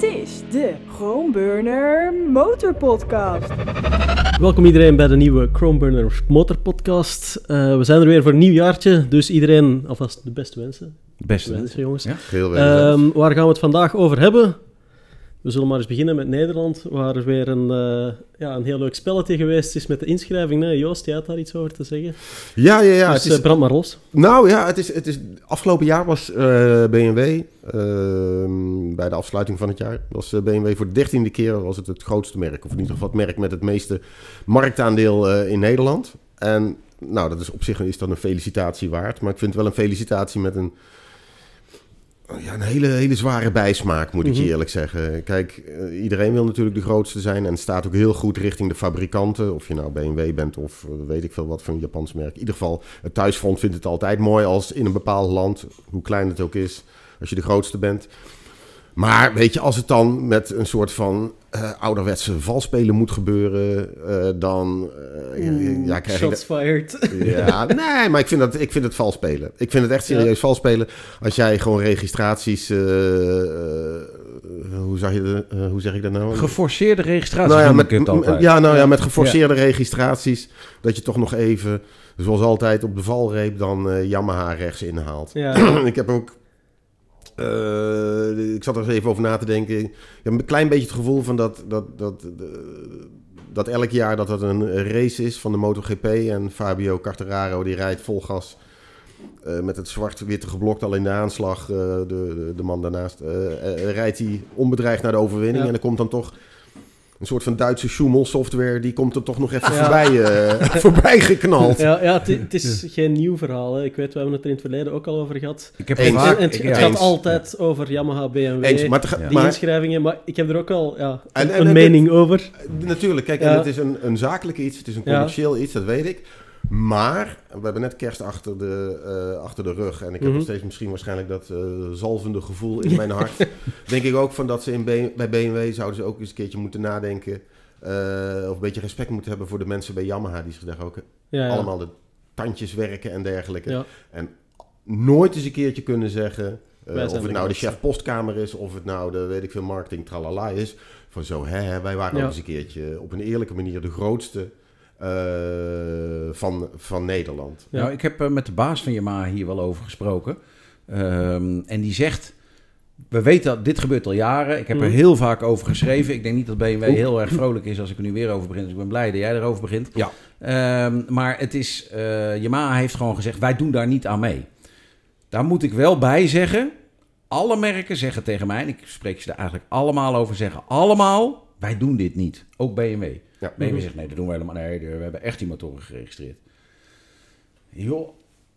Dit is de Chromeburner Motor Podcast. Welkom iedereen bij de nieuwe Chromeburner Motor Podcast. Eh, we zijn er weer voor een nieuw jaartje, dus iedereen alvast de beste wensen. Beste wensen, jongens. Ja. Heel wel. Ehm, waar gaan we het vandaag over hebben? We zullen maar eens beginnen met Nederland, waar er weer een, eh, ja, een heel leuk spelletje geweest is met de inschrijving. Hè? Joost, jij had daar iets over te zeggen. ja, ja, ja. dus het is, eh, brand maar los. nou ja, het is, het is, afgelopen jaar was eh, BMW, ehm, bij de afsluiting van het jaar, was BMW voor de dertiende keer was het, het grootste merk. Of in ieder geval het merk met het meeste marktaandeel in Nederland. En nou, dat is op zich is dat een felicitatie waard. Maar ik vind het wel een felicitatie met een, ja, een hele, hele zware bijsmaak, moet ik je Mhm. eerlijk zeggen. Kijk, eh, iedereen wil natuurlijk de grootste zijn. En staat ook heel goed richting de fabrikanten. Of je nou BMW bent of eh, weet ik veel wat voor een Japans merk. In ieder geval, het thuisfront vindt het altijd mooi als in een bepaald land, hoe klein het ook is, als je de grootste bent. Maar weet je, als het dan met een soort van eh, ouderwetse valspelen moet gebeuren, eh, dan eh, ja, krijg je... Shots fired. Ja, nee, maar ik vind, dat, ik vind het vals spelen. Ik vind het echt serieus vals spelen. Als jij gewoon registraties. eh, eh, hoe, zeg je, eh, hoe zeg ik dat nou? Geforceerde registratie nou ja, met, ik het altijd. ja, nou ja, met geforceerde registraties. Dat je toch nog even, zoals altijd, op de valreep dan eh, Yamaha rechts inhaalt. Ja, ik heb ook. Eh, ik zat er eens even over na te denken. Ik heb een klein beetje het gevoel van dat, dat, dat, dat elk jaar dat het een race is van de MotoGP. En Fabio Quartararo die rijdt vol gas. eh, met het zwart-witte geblokt al in de aanslag, eh, de, de, de man daarnaast, rijdt hij onbedreigd naar de overwinning. Ja. En er komt dan toch een soort van Duitse Schumel software, die komt er toch nog even Ja. voorbij, eh, voorbij geknald. ja, ja het, het is geen nieuw verhaal. Hè. Ik weet, we hebben het er in het verleden ook al over gehad. Ik heb Eens. vaak... En het, ik- het ja. gaat eens. altijd over Yamaha, BMW, Eens, maar, die maar inschrijvingen. Maar ik heb er ook al ja, En- een, en- een en mening over. Natuurlijk, kijk, Ja. en het is een, een zakelijk iets, het is een Ja. commercieel iets, dat weet ik. Maar, we hebben net kerst achter de, eh, achter de rug. En ik heb Mhm. nog steeds misschien waarschijnlijk dat eh, zalvende gevoel in mijn hart. Denk ik ook van dat ze in B- bij BMW zouden ze ook eens een keertje moeten nadenken. eh, of een beetje respect moeten hebben voor de mensen bij Yamaha. Die zich daar ook Ja, ja. allemaal de tandjes werken en dergelijke. Ja. Nooit eens een keertje kunnen zeggen... of het nou de chef postkamer is, of het nou de weet ik veel marketing tralala is. Van zo, hè, wij waren ook eens een keertje op een eerlijke manier de grootste van, van Nederland. Ja. Nou, ik heb eh, met de baas van Yamaha hier wel over gesproken. Ehm, en die zegt... We weten dat dit gebeurt al jaren. Ik heb er Mhm. heel vaak over geschreven. Ik denk niet dat BMW heel erg vrolijk is als ik er nu weer over begin. Dus ik ben blij dat jij erover begint. Ja. Ehm, maar het is... eh Yamaha heeft gewoon gezegd... Wij doen daar niet aan mee. Daar moet ik wel bij zeggen... Alle merken zeggen tegen mij... En ik spreek ze er eigenlijk allemaal over. Zeggen allemaal... Wij doen dit niet. Ook BMW. Ja. BMW Mhm. zegt nee, dat doen we helemaal nee, we hebben echt die motoren geregistreerd. Joh,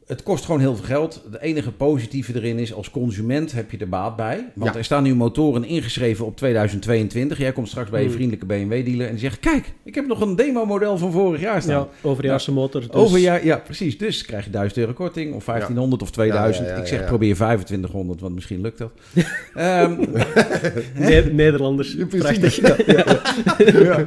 het kost gewoon heel veel geld. Het enige positieve erin is, als consument heb je er baat bij. Want Ja. er staan nu motoren ingeschreven op 2022. Jij komt straks bij je Hmm. vriendelijke BMW-dealer en die zegt... Kijk, ik heb nog een demo-model van vorig jaar staan. Ja, overjaarse motor. Dus, Over ja, ja, precies. Dus krijg je 1000 euro korting of 1500 of 2000. Ja, ja, ja, ik zeg ja. probeer 2500, want misschien lukt dat. Ehm, Ne- Nederlanders. Ja,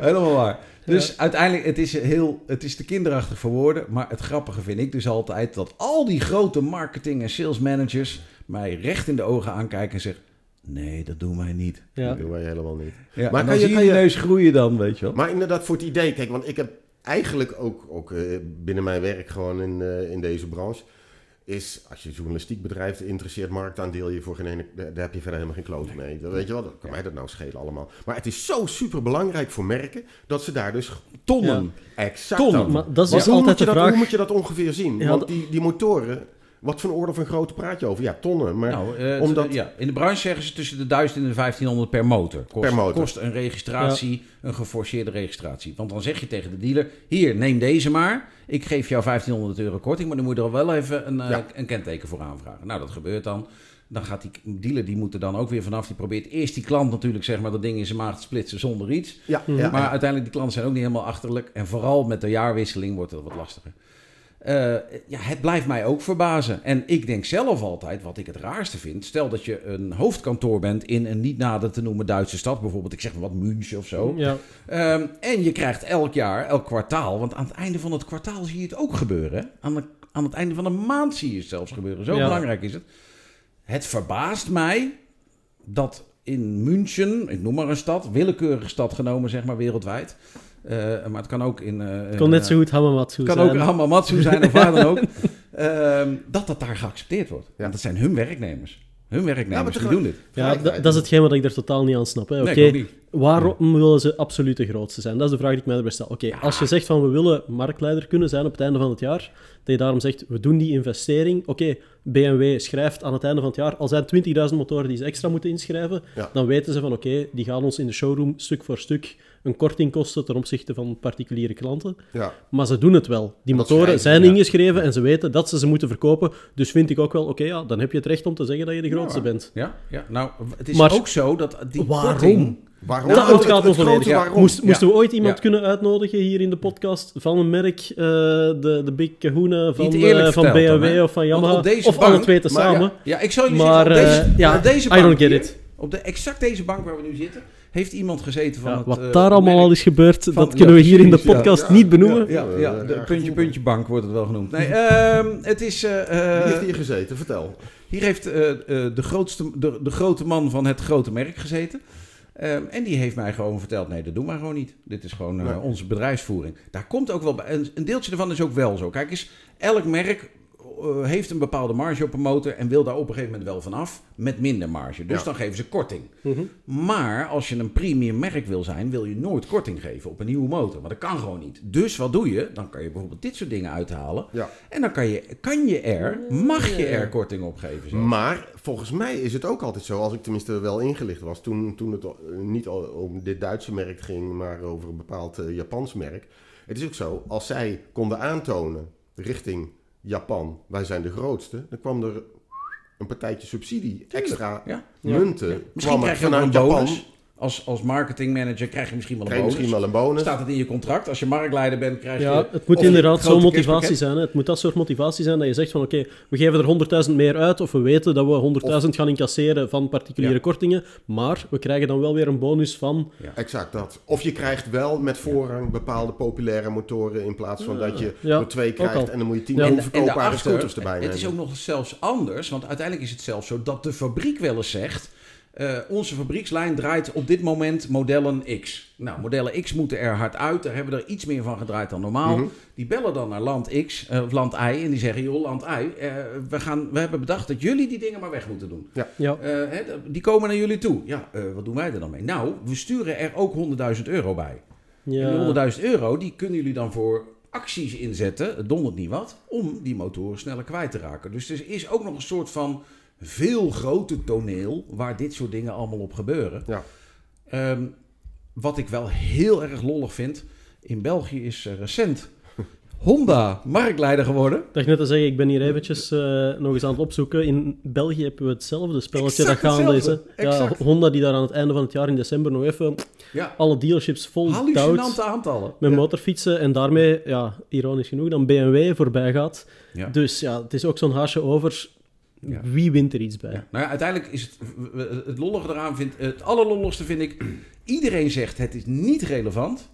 helemaal waar. Dus uiteindelijk, het is, heel, het is te kinderachtig voor woorden. Maar het grappige vind ik dus altijd dat al die grote marketing- en sales managers mij recht in de ogen aankijken en zeggen: Nee, dat doen wij niet. Ja. Dat doen wij helemaal niet. Ja, Maar kan je- kan je neus groeien dan, weet je wel. Maar inderdaad, voor het idee, kijk, want ik heb eigenlijk ook, ook eh, binnen mijn werk gewoon in, eh, in deze branche, is als je journalistiek bedrijft, interesseert marktaandeel je voor geen ene, daar heb je verder helemaal geen kloot mee. Dat weet je wel, dat kan mij dat nou schelen allemaal. Maar het is zo super belangrijk voor merken dat ze daar dus Tonnen. exact Tonnen. dat- Maar dat is dus hoe, altijd moet je de dat, vraag. hoe moet je dat ongeveer zien? Ja, Want die, die motoren, wat voor een orde van grootte praat je over? Ja, tonnen. Maar nou, eh, omdat- ja, in de branche zeggen ze tussen de 1000 en de 1500 per motor. Kost, Per motor. kost een registratie, een geforceerde registratie. Want dan zeg je tegen de dealer: Hier, neem deze maar. Ik geef jou 1500 euro korting, maar dan moet je er wel even een, eh, een kenteken voor aanvragen. Nou, dat gebeurt dan. Dan gaat die dealer, die moet er dan ook weer vanaf. Die probeert eerst die klant natuurlijk, zeg maar, dat ding in zijn maag te splitsen zonder iets. ja, Mhm. ja, maar ja. uiteindelijk, die klanten zijn ook niet helemaal achterlijk. En vooral met de jaarwisseling wordt het wat lastiger. Eh, ja, het blijft mij ook verbazen. En ik denk zelf altijd, wat ik het raarste vind... stel dat je een hoofdkantoor bent in een niet nader te noemen Duitse stad... bijvoorbeeld, ik zeg maar wat, München of zo... Ja. Ehm, en je krijgt elk jaar, elk kwartaal... want aan het einde van het kwartaal zie je het ook gebeuren. Aan, de- aan het einde van de maand zie je het zelfs gebeuren. Zo Ja. belangrijk is het. Het verbaast mij dat in München, ik noem maar een stad, willekeurige stad genomen, zeg maar wereldwijd. Eh, maar het kan ook in. eh, Het kon net zo goed Hamamatsu Het kan zijn. ook Hamamatsu zijn of waar dan ook. Ehm, dat dat daar geaccepteerd wordt. Want dat zijn hun werknemers. Hun Ja, werknemers maar die tegelijk- doen dit. Ja, dat, dat is hetgeen wat ik er totaal niet aan snap. Hè. Oké, Nee, ik ook niet. waarom willen ze absoluut de grootste zijn? Dat is de vraag die ik mij erbij stel. Oké, als je zegt van we willen marktleider kunnen zijn op het einde van het jaar, dat je daarom zegt we doen die investering. Oké, BMW schrijft aan het einde van het jaar, al zijn het 20.000 motoren die ze extra moeten inschrijven, Ja. dan weten ze van oké, die gaan ons in de showroom stuk voor stuk een korting kosten ten opzichte van particuliere klanten. Ja. Maar ze doen het wel. Die Dat motoren schrijven zijn ja. ingeschreven en ze weten dat ze ze moeten verkopen. Dus vind ik ook wel, oké, ja, dan heb je het recht om te zeggen dat je de grootste bent. Ja, ja, nou, het is Maar ook zo dat die waarom? korting... Waarom? Nou, dat ontgaat volledig. Ja. Moest, moesten we ooit iemand Ja. kunnen uitnodigen hier in de podcast van een merk, eh, de, de Big Kahuna van, eh, van dan, BMW of van Yamaha, deze of alle twee tezamen. Ja, ja, ik zal jullie Maar, zeggen, op deze, eh, ja, op deze I don't get hier, it. Op de, exact deze bank waar we nu zitten, heeft iemand gezeten van Ja, het... wat eh, daar allemaal al is gebeurd, van- dat ja, kunnen we hier in de podcast Ja. niet benoemen. Ja, ja, de ja, puntje, puntje bank wordt het wel genoemd. Nee, ehm, het is... eh, eh, Wie heeft hier gezeten? Vertel. Hier heeft eh, eh, de, grootste, de, de grote man van het grote merk gezeten. Ehm, en die heeft mij gewoon verteld: nee, dat doen wij gewoon niet. Dit is gewoon onze bedrijfsvoering. Daar komt ook wel bij. Een, een deeltje ervan is ook wel zo. Kijk eens, elk merk heeft een bepaalde marge op een motor en wil daar op een gegeven moment wel van af met minder marge. Dus Ja. dan geven ze korting. Mhm. Maar als je een premium merk wil zijn, wil je nooit korting geven op een nieuwe motor. Maar dat kan gewoon niet. Dus wat doe je? Dan kan je bijvoorbeeld dit soort dingen uithalen. Ja. En dan kan je, kan je er, mag je er korting op geven. zelfs. Maar volgens mij is het ook altijd zo, als ik tenminste wel ingelicht was, toen, toen het eh, niet om dit Duitse merk ging, maar over een bepaald eh, Japans merk. Het is ook zo, als zij konden aantonen richting Japan, wij zijn de grootste, dan kwam er een partijtje subsidie, extra Ja. munten. Misschien kwam er krijg je wel een vanuit bonus. Als, als marketingmanager krijg je misschien wel een Krijg je bonus. misschien wel een bonus. Staat het in je contract? Als je marktleider bent, krijg je... Ja, het moet inderdaad zo'n motivatie zijn. Hè. Het moet dat soort motivatie zijn dat je zegt van oké, we geven er 100.000 meer uit of we weten dat we 100.000 gaan incasseren van particuliere Ja. kortingen, maar we krijgen dan wel weer een bonus van... Exact dat. Of je krijgt wel met voorrang bepaalde populaire motoren in plaats van dat je Ja, er twee krijgt en dan moet je tien Ja. ja, En, en daarachter, scooters erbij het nemen. is ook nog zelfs anders, want uiteindelijk is het zelfs zo dat de fabriek wel eens zegt... eh, onze fabriekslijn draait op dit moment modellen X. Nou, modellen X moeten er hard uit. Daar hebben we er iets meer van gedraaid dan normaal. Mhm. Die bellen dan naar land X, eh, of land Y, en die zeggen... joh, land Y, eh, we, gaan, we hebben bedacht dat jullie die dingen maar weg moeten doen. Ja, Eh, hè, die komen naar jullie toe. Ja, eh, wat doen wij er dan mee? Nou, we sturen er ook 100.000 euro bij. En ja. die 100.000 euro, die kunnen jullie dan voor acties inzetten, het dondert niet wat, om die motoren sneller kwijt te raken. Dus er is ook nog een soort van veel groter toneel waar dit soort dingen allemaal op gebeuren. Ja. Ehm, wat ik wel heel erg lollig vind, in België is eh, recent Honda marktleider geworden. Ik dacht net te zeggen, ik ben hier eventjes eh, nog eens aan het opzoeken. In België hebben we hetzelfde spelletje Exact dat gaande is. Ja. Honda die daar aan het einde van het jaar in december nog even Ja, alle dealerships vol hallucinante touwt aantallen. met Ja. motorfietsen en daarmee, ja, ironisch genoeg, dan BMW voorbij gaat. Ja. Dus ja, het is ook zo'n haasje over Ja. wie wint er iets bij. Ja. Nou ja, uiteindelijk is het, het lollige eraan, vind, het allerlolligste vind ik, iedereen zegt het is niet relevant.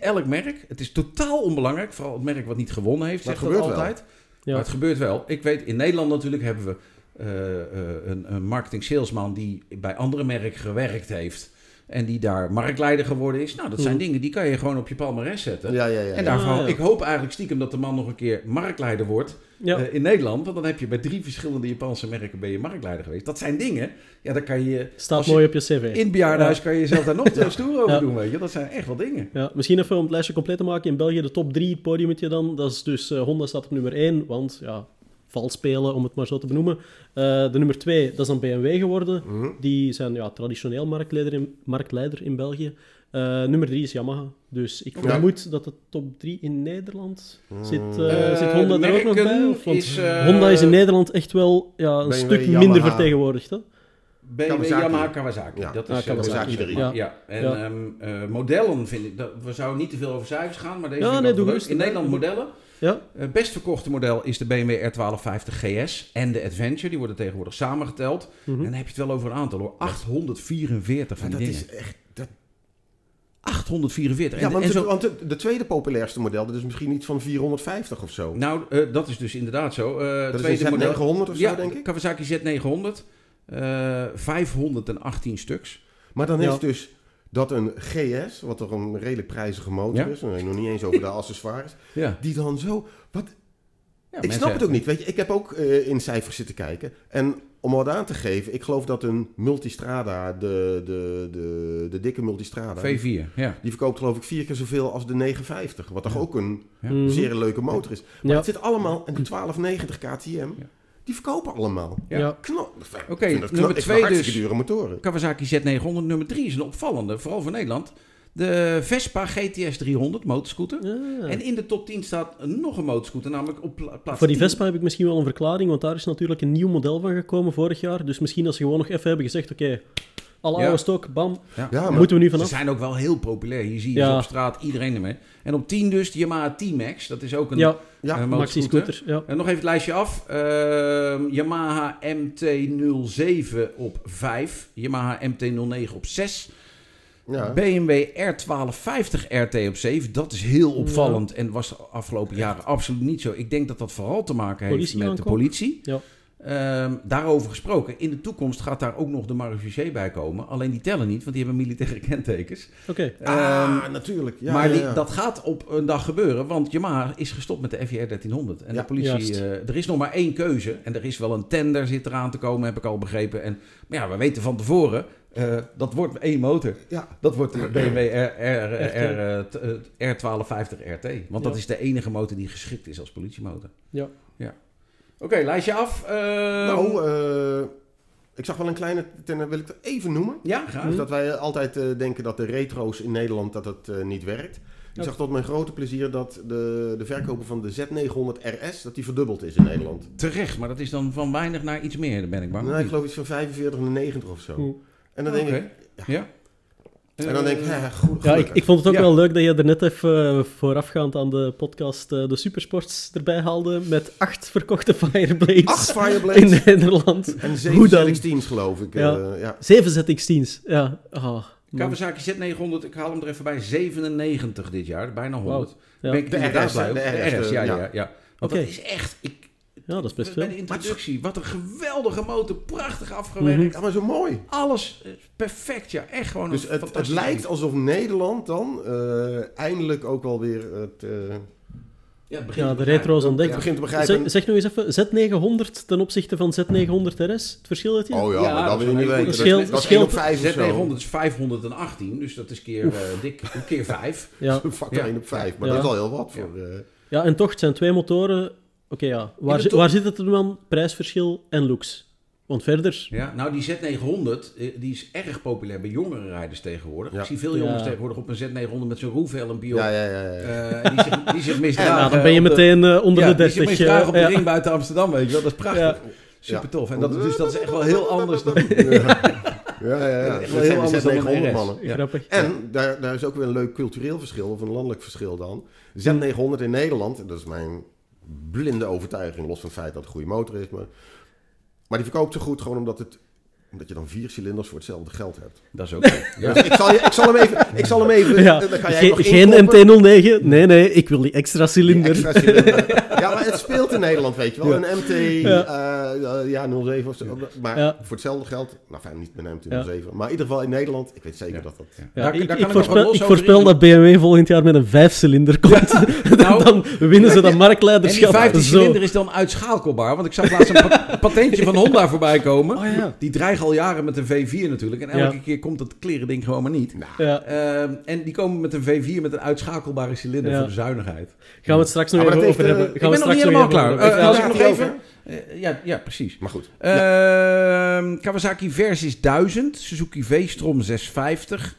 Elk merk, het is totaal onbelangrijk, vooral het merk wat niet gewonnen heeft, Maar zegt het dat gebeurt wel. altijd. Ja. Maar het gebeurt wel. Ik weet, in Nederland natuurlijk hebben we eh, eh, een, een marketing salesman die bij andere merken gewerkt heeft. En die daar marktleider geworden is. Nou, dat zijn Mhm. dingen die kan je gewoon op je palmarès zetten. Ja, ja, ja. En daarvan, ja. ik hoop eigenlijk stiekem dat de man nog een keer marktleider wordt Ja. eh, in Nederland. Want dan heb je bij drie verschillende Japanse merken ben je marktleider geweest. Dat zijn dingen, ja, daar kan je... Staat je- mooi op je cv. In het bejaardenhuis kan je jezelf daar nog te stoer over Ja. doen, weet je. Dat zijn echt wel dingen. Ja, misschien even om het lijstje compleet te maken. In België de top 3 podiumetje dan. Dat is dus eh, Honda staat op nummer 1, want ja, vals spelen om het maar zo te benoemen. Eh, de nummer 2, dat is dan BMW geworden. Mhm. Die zijn ja, traditioneel marktleider in, marktleider in België. Eh, nummer 3 is Yamaha. Dus ik Ja. vermoed dat de top 3 in Nederland zit. Eh, zit Honda er ook nog bij? Of, want is, Honda is in Nederland echt wel ja, een BMW, stuk Yamaha. minder vertegenwoordigd. Hè? BMW, Kawasaki. Yamaha, Kawasaki. Ja. Dat Ah, is eh, Kawasaki dat is drie. Ja. Ja. En Ja. ehm, eh, modellen vind ik... Dat, we zouden niet te veel over cijfers gaan, maar deze Ja, nee, doe. In Nederland modellen. Ja. Het best verkochte model is de BMW R1250 GS en de Adventure. Die worden tegenwoordig samengeteld. Mhm. En dan heb je het wel over een aantal hoor. 844 van die dat dingen. is echt... Dat, 844. ja, En- want, en zo- want de, de tweede populairste model, dat is misschien iets van 450 of zo. Nou, eh, dat is dus inderdaad zo. Eh dat tweede is model. Z900 of zo, ja, denk ik. Kawasaki Z900. Eh, 518 stuks. Maar dan Ja. is dus dat een GS, wat toch een redelijk prijzige motor Ja. is, en nog niet eens over de accessoires, Ja. die dan zo... Wat, Ja, ik snap het ook niet. Weet je, ik heb ook eh, in cijfers zitten kijken. En om wat aan te geven, ik geloof dat een Multistrada, de, de, de, de dikke Multistrada, die, V4, ja. die verkoopt geloof ik vier keer zoveel als de 950. Wat toch ook een Ja. Mhm. zeer leuke motor is. Maar Ja. het zit allemaal, en de 1290 KTM, die verkopen allemaal. Ja. Oké, nummer twee dus. dure motoren. Kawasaki Z900 nummer 3 is een opvallende, vooral voor Nederland. De Vespa GTS 300 motorscooter. Ja. En in de top 10 staat nog een motorscooter, namelijk op pla- plaats Voor die 10. Vespa heb ik misschien wel een verklaring, want daar is natuurlijk een nieuw model van gekomen vorig jaar. Dus misschien als ze gewoon nog even hebben gezegd, oké, alle Ja. oude stok, bam, Ja. Ja, maar moeten we nu Ze vanaf. zijn ook wel heel populair. Hier zie je Ja. ze op straat iedereen ermee. En op 10 dus de Yamaha T-Max. Dat is ook een Ja, eh, ja, maxi scooter. Ja. En nog even het lijstje af. Ehm, Yamaha MT-07 op 5. Yamaha MT-09 op 6. ja. BMW R1250 RT op 7. Dat is heel opvallend en was de afgelopen jaren absoluut niet zo. Ik denk dat dat vooral te maken heeft Politie met de politie. Ja. Ehm, daarover gesproken. In de toekomst gaat daar ook nog de Marechaussee bij komen. Alleen die tellen niet, want die hebben militaire kentekens. Oké, Ehm, ah, natuurlijk. Ja, maar ja, die- dat gaat op een dag gebeuren, want Yamaha is gestopt met de FJR 1300. En Ja, de politie, eh, er is nog maar één keuze. En er is wel een tender zit eraan te komen, heb ik al begrepen. En, maar ja, we weten van tevoren, eh, dat wordt één motor. Ja. Dat wordt de BMW R, R, R, eh, t- eh, R1250 RT. Want dat is de enige motor die geschikt is als politiemotor. Ja. ja. Oké, lijstje af. Ehm, Nou, eh, ik zag wel een kleine, ten, wil ik het even noemen. ja, graag. Dus dat wij altijd eh, denken dat de retro's in Nederland dat het eh, niet werkt. Ik Ja. zag tot mijn grote plezier dat de, de verkoper van de Z900 RS dat die verdubbeld is in Nederland. Terecht, maar dat is dan van weinig naar iets meer, daar ben ik bang. Nou, ik geloof iets van 45 naar 90 of zo. En dan denk ik, Ja. En dan denk ik, ja, goed, Ja, ik, ik vond het ook Ja. wel leuk dat je er net even eh, voorafgaand aan de podcast eh, de supersports erbij haalde met acht verkochte Fireblades Acht in Fireblades Nederland. en Hoe zeven dan? ZX-10's geloof ik. Ja. eh, ja. Zeven ZX-10's. Ja. Ah. Kawasaki Z900, ik haal hem er even bij, 97 dit jaar, bijna 100. Ja. Ben ik De inderdaad RS, blij de De RS, RS, ja, ja. ja, ja. Want dat is echt, ik, ja, dat is best bij veel. de introductie, wat een geweldige motor, prachtig afgewerkt. Ja, maar zo mooi. Alles eh, perfect, ja, echt gewoon Dus een het, het lijkt alsof Nederland dan eh, eindelijk ook wel weer het, eh, Ja, het begint Ja, te de retro's ontdekt. te begrijpen. Zeg, zeg nog eens even, Z900 ten opzichte van Z900 RS. Het verschil dat je? Oh ja, Ja, maar dat wil je niet weten. hele Dat, scheelt- 1 op 5 of zo. Z900 is 518, dus dat is keer eh, dik, keer 5. Ja. Een factor Ja. 1 op 5. Maar Ja. dat is al heel wat Ja. voor... eh, ja, en toch, het zijn twee motoren. Oké, ja. Waar, de zi- top- waar zit het er dan? Prijsverschil en looks. Want verder... Ja, nou die Z900, eh, die is erg populair bij jongere rijders tegenwoordig. Ja. Ik zie veel Ja. jongens tegenwoordig op een Z900 met zo'n roefhelmpje op. ja, ja, ja. ja. eh, die, zich, die zich misdragen. Ja, dan ben je meteen eh, onder ja, de 30. Die zich misdragen op de ja. ring buiten Amsterdam, weet je wel. Dat is prachtig. Ja. Super tof. En dat, dus dat is echt wel heel anders dan... Ja, ja, ja. Dat echt zijn wel heel de anders dan een Z900 RS. mannen. Ja. Grappig. En daar, daar is ook weer een leuk cultureel verschil, of een landelijk verschil dan. Z900 in Nederland, en dat is mijn blinde overtuiging, los van het feit dat het een goede motor is. Maar, maar die verkoopt zo goed gewoon omdat, het, omdat je dan vier cilinders voor hetzelfde geld hebt. Dat is ook. Ja. Dus ik, zal je, ik zal hem even, ik zal hem even Ja. dan kan jij Geen, nog geen inkloppen. MT-09. Nee, nee, ik wil die extra Die extra cilinder. Ja, maar het speelt in Nederland, weet je wel. Ja. Een MT, Ja. eh, eh, ja, 07 of zo. Maar Ja. voor hetzelfde geld, nou fijn, niet met een MT Ja. 07. Maar in ieder geval in Nederland, ik weet zeker Ja. dat dat... Ja. Ja, Daar- ik, daar ik voorspel, ik dat BMW volgend jaar met een vijfcilinder komt. Nou, dan winnen ze dat En die marktleiderschap. vijfde zo. cilinder is dan uitschakelbaar. Want ik zag laatst een pa- patentje van Honda voorbij komen. Oh ja. Die dreigen al jaren met een V4 natuurlijk. En elke Ja. keer komt dat kleren ding gewoon maar niet. Ja. Ehm, en die komen met een V4 met een uitschakelbare cilinder voor de zuinigheid. Gaan we het straks nog even over heeft, hebben. Ben nog niet helemaal klaar. Eh, als Ja, ik nog even... eh, ja, ja, precies. Maar goed. Ehm, Kawasaki Versys 1000, Suzuki V-Strom 650.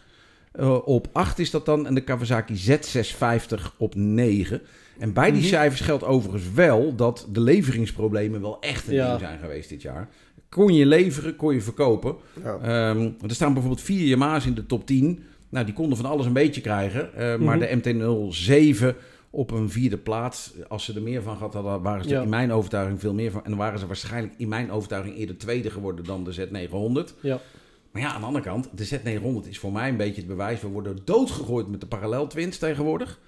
Eh, op 8 is dat dan. En de Kawasaki Z650 op 9. En bij die Mhm. cijfers geldt overigens wel dat de leveringsproblemen wel echt een Ja. ding zijn geweest dit jaar. Kon je leveren, kon je verkopen. Ja. Ehm, er staan bijvoorbeeld vier Yamaha's in de top 10. Nou, die konden van alles een beetje krijgen. Eh, Maar Mhm. de MT-07 op een vierde plaats. Als ze er meer van gehad hadden, waren ze Ja. in mijn overtuiging veel meer van. En dan waren ze waarschijnlijk in mijn overtuiging eerder tweede geworden dan de Z900. Ja. Maar ja, aan de andere kant, de Z900 is voor mij een beetje het bewijs. We worden doodgegooid met de parallel twins tegenwoordig.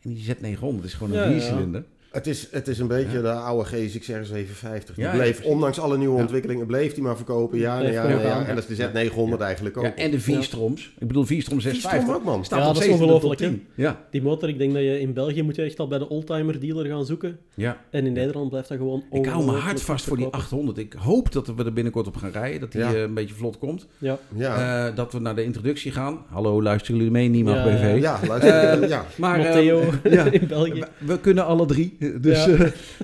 En die Z900 is gewoon een viercilinder. Het is, het is een beetje de oude GSXR 750. Die Ja, bleef, ja, ondanks alle nieuwe Ja. ontwikkelingen, bleef die maar verkopen. Ja, ja, ja. En dat is de Z900 eigenlijk ook. Ja, en de V-stroms. Ik bedoel, V-strom 650. V-strom ook, man. Staat Ja, dat is steeds in de top ongelooflijk, 10. Ja, Die motor, ik denk dat je in België moet je echt al bij de oldtimer dealer gaan zoeken. ja. En in Nederland blijft dat gewoon Ik hou hard goed vast voor die verkopen. 800. Ik hoop dat we er binnenkort op gaan rijden. Dat die Ja. eh, een beetje vlot komt. Ja, Ja, Eh, dat we naar de introductie gaan. Hallo, luisteren jullie mee? Niemand Ja, BV. ja, luister. Eh, ja. Maar Matteo in België. we kunnen alle drie. Dus, Ja.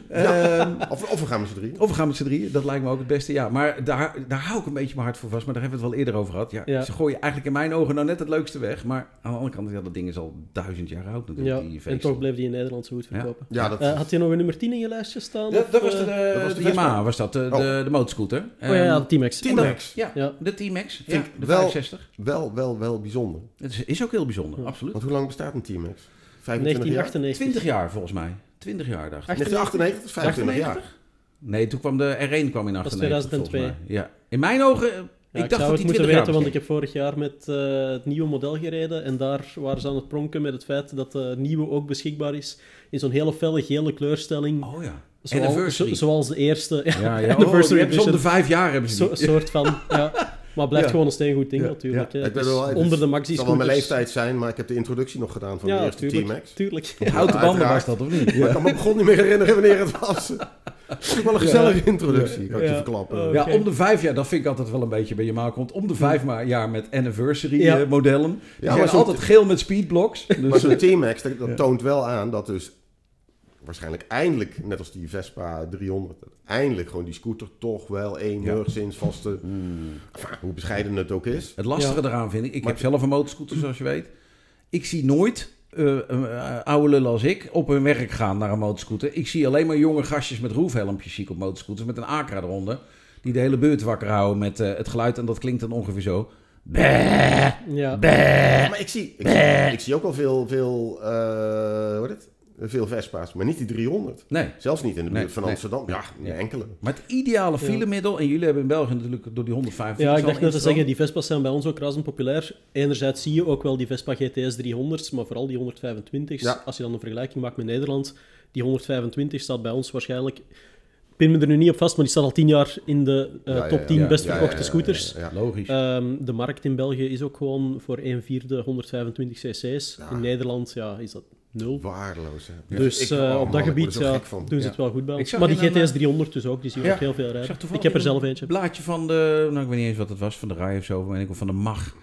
eh, ehm, Of, of we gaan met z'n drie. of we gaan met z'n drieën. Dat lijkt me ook het beste. Ja, maar daar, daar hou ik een beetje mijn hart voor vast. Maar daar hebben we het wel eerder over gehad. Ja, Ja. Ze gooien eigenlijk in mijn ogen nou net het leukste weg. Maar aan de andere kant, ja, dat ding is al duizend jaar oud natuurlijk. Ja, die en toch bleef die in Nederland zo goed verkopen. Ja, dat, Eh, had je nog een nummer 10 in je lijstje staan? Dat, of, dat was de, eh, de, was de de Yamaha, was dat, de, Oh. de, de motorscooter. Oh ja, ja, Ehm, de T-Max. T-Max. Ja, Ja. de T-Max. Ja, de wel- 65. wel, wel, wel bijzonder. Het is, is ook heel bijzonder, Ja. absoluut. Want hoe lang bestaat een T-Max? 25 jaar? 1998. 20 jaar volgens mij. 20 jaar dacht ik. 1998 is 25 jaar. 98? Nee, toen kwam de R1 kwam in 98. Dat is 2002. volgens mij. Ja. In mijn ogen, eh, Ja, ik ik, dacht zou dat het die moeten 20 weten, want ik heb vorig jaar met eh, het nieuwe model gereden. En daar waren ze aan het pronken met het feit dat de nieuwe ook beschikbaar is. In zo'n hele felle gele kleurstelling. Oh ja. zoals, zo- zoals de eerste. Ja, Ja, ja. Oh, die hebben ze om de vijf jaar hebben ze Zo, die. soort van. Ja. Maar het blijft Ja. gewoon een steengoed ding Ja, natuurlijk. ja. Ik ben wel- het onder is- de Het maxi zal wel mijn leeftijd zijn, maar ik heb de introductie nog gedaan van de Ja, eerste tuurlijk. T-Max. tuurlijk. Houten Ja, banden was dat, of niet? Maar ik kan me grond niet meer herinneren wanneer het was. Het wel een gezellige introductie, kan ik je Ja. verklappen. Oh. Ja, om de vijf jaar, dat vind ik altijd wel een beetje bij je maak komt. Om de vijf jaar met anniversary Ja. eh, modellen. Die maar zijn altijd geel met speedblocks. Maar Dus, zo'n T-Max, dat, dat Ja. toont wel aan dat dus waarschijnlijk eindelijk, net als die Vespa 300, eindelijk gewoon die scooter toch wel enigszins vaste, enfin, hoe bescheiden het ook is. Het lastige Ja. eraan vind ik, ik Maar- heb zelf een motorscooter zoals je weet. Ik zie nooit eh, eh, oude lullen als ik op hun werk gaan naar een motorscooter. Ik zie alleen maar jonge gastjes met roefhelmpjes zie ik op motorscooters met een Acra eronder. Die de hele beurt wakker houden met eh, het geluid en dat klinkt dan ongeveer zo. Bäh, Ja. bäh. Maar ik zie, ik zie, ik zie ook al veel, veel, eh, hoe heet het? Veel Vespa's, maar niet die 300. Nee, Zelfs niet in de buurt Nee, van nee. Amsterdam. Ja, Ja. enkele. maar het ideale Ja. filemiddel, en jullie hebben in België natuurlijk door die 150. Ja, ik dacht net te zeggen, die Vespa's zijn bij ons ook razend populair. Enerzijds zie je ook wel die Vespa GTS 300's, maar vooral die 125's. Ja. Als je dan een vergelijking maakt met Nederland, die 125 staat bij ons waarschijnlijk... Ik pin me er nu niet op vast, maar die staat al 10 jaar in de eh, top ja. 10 Ja, best verkochte scooters. Logisch. Ehm, de markt in België is ook gewoon voor 1 vierde 125 cc's. In Nederland ja, is dat nul. Waardeloos, hè. Dus Ik- eh, op dat gebied ja, doen ze het wel goed bij ons. Maar die GTS 300 dus ook, die zie je ook heel veel rijden. Ik, heb er zelf een eentje. blaadje van de, nou ik weet niet eens wat het was, van de RAI of zo, of van de MAG.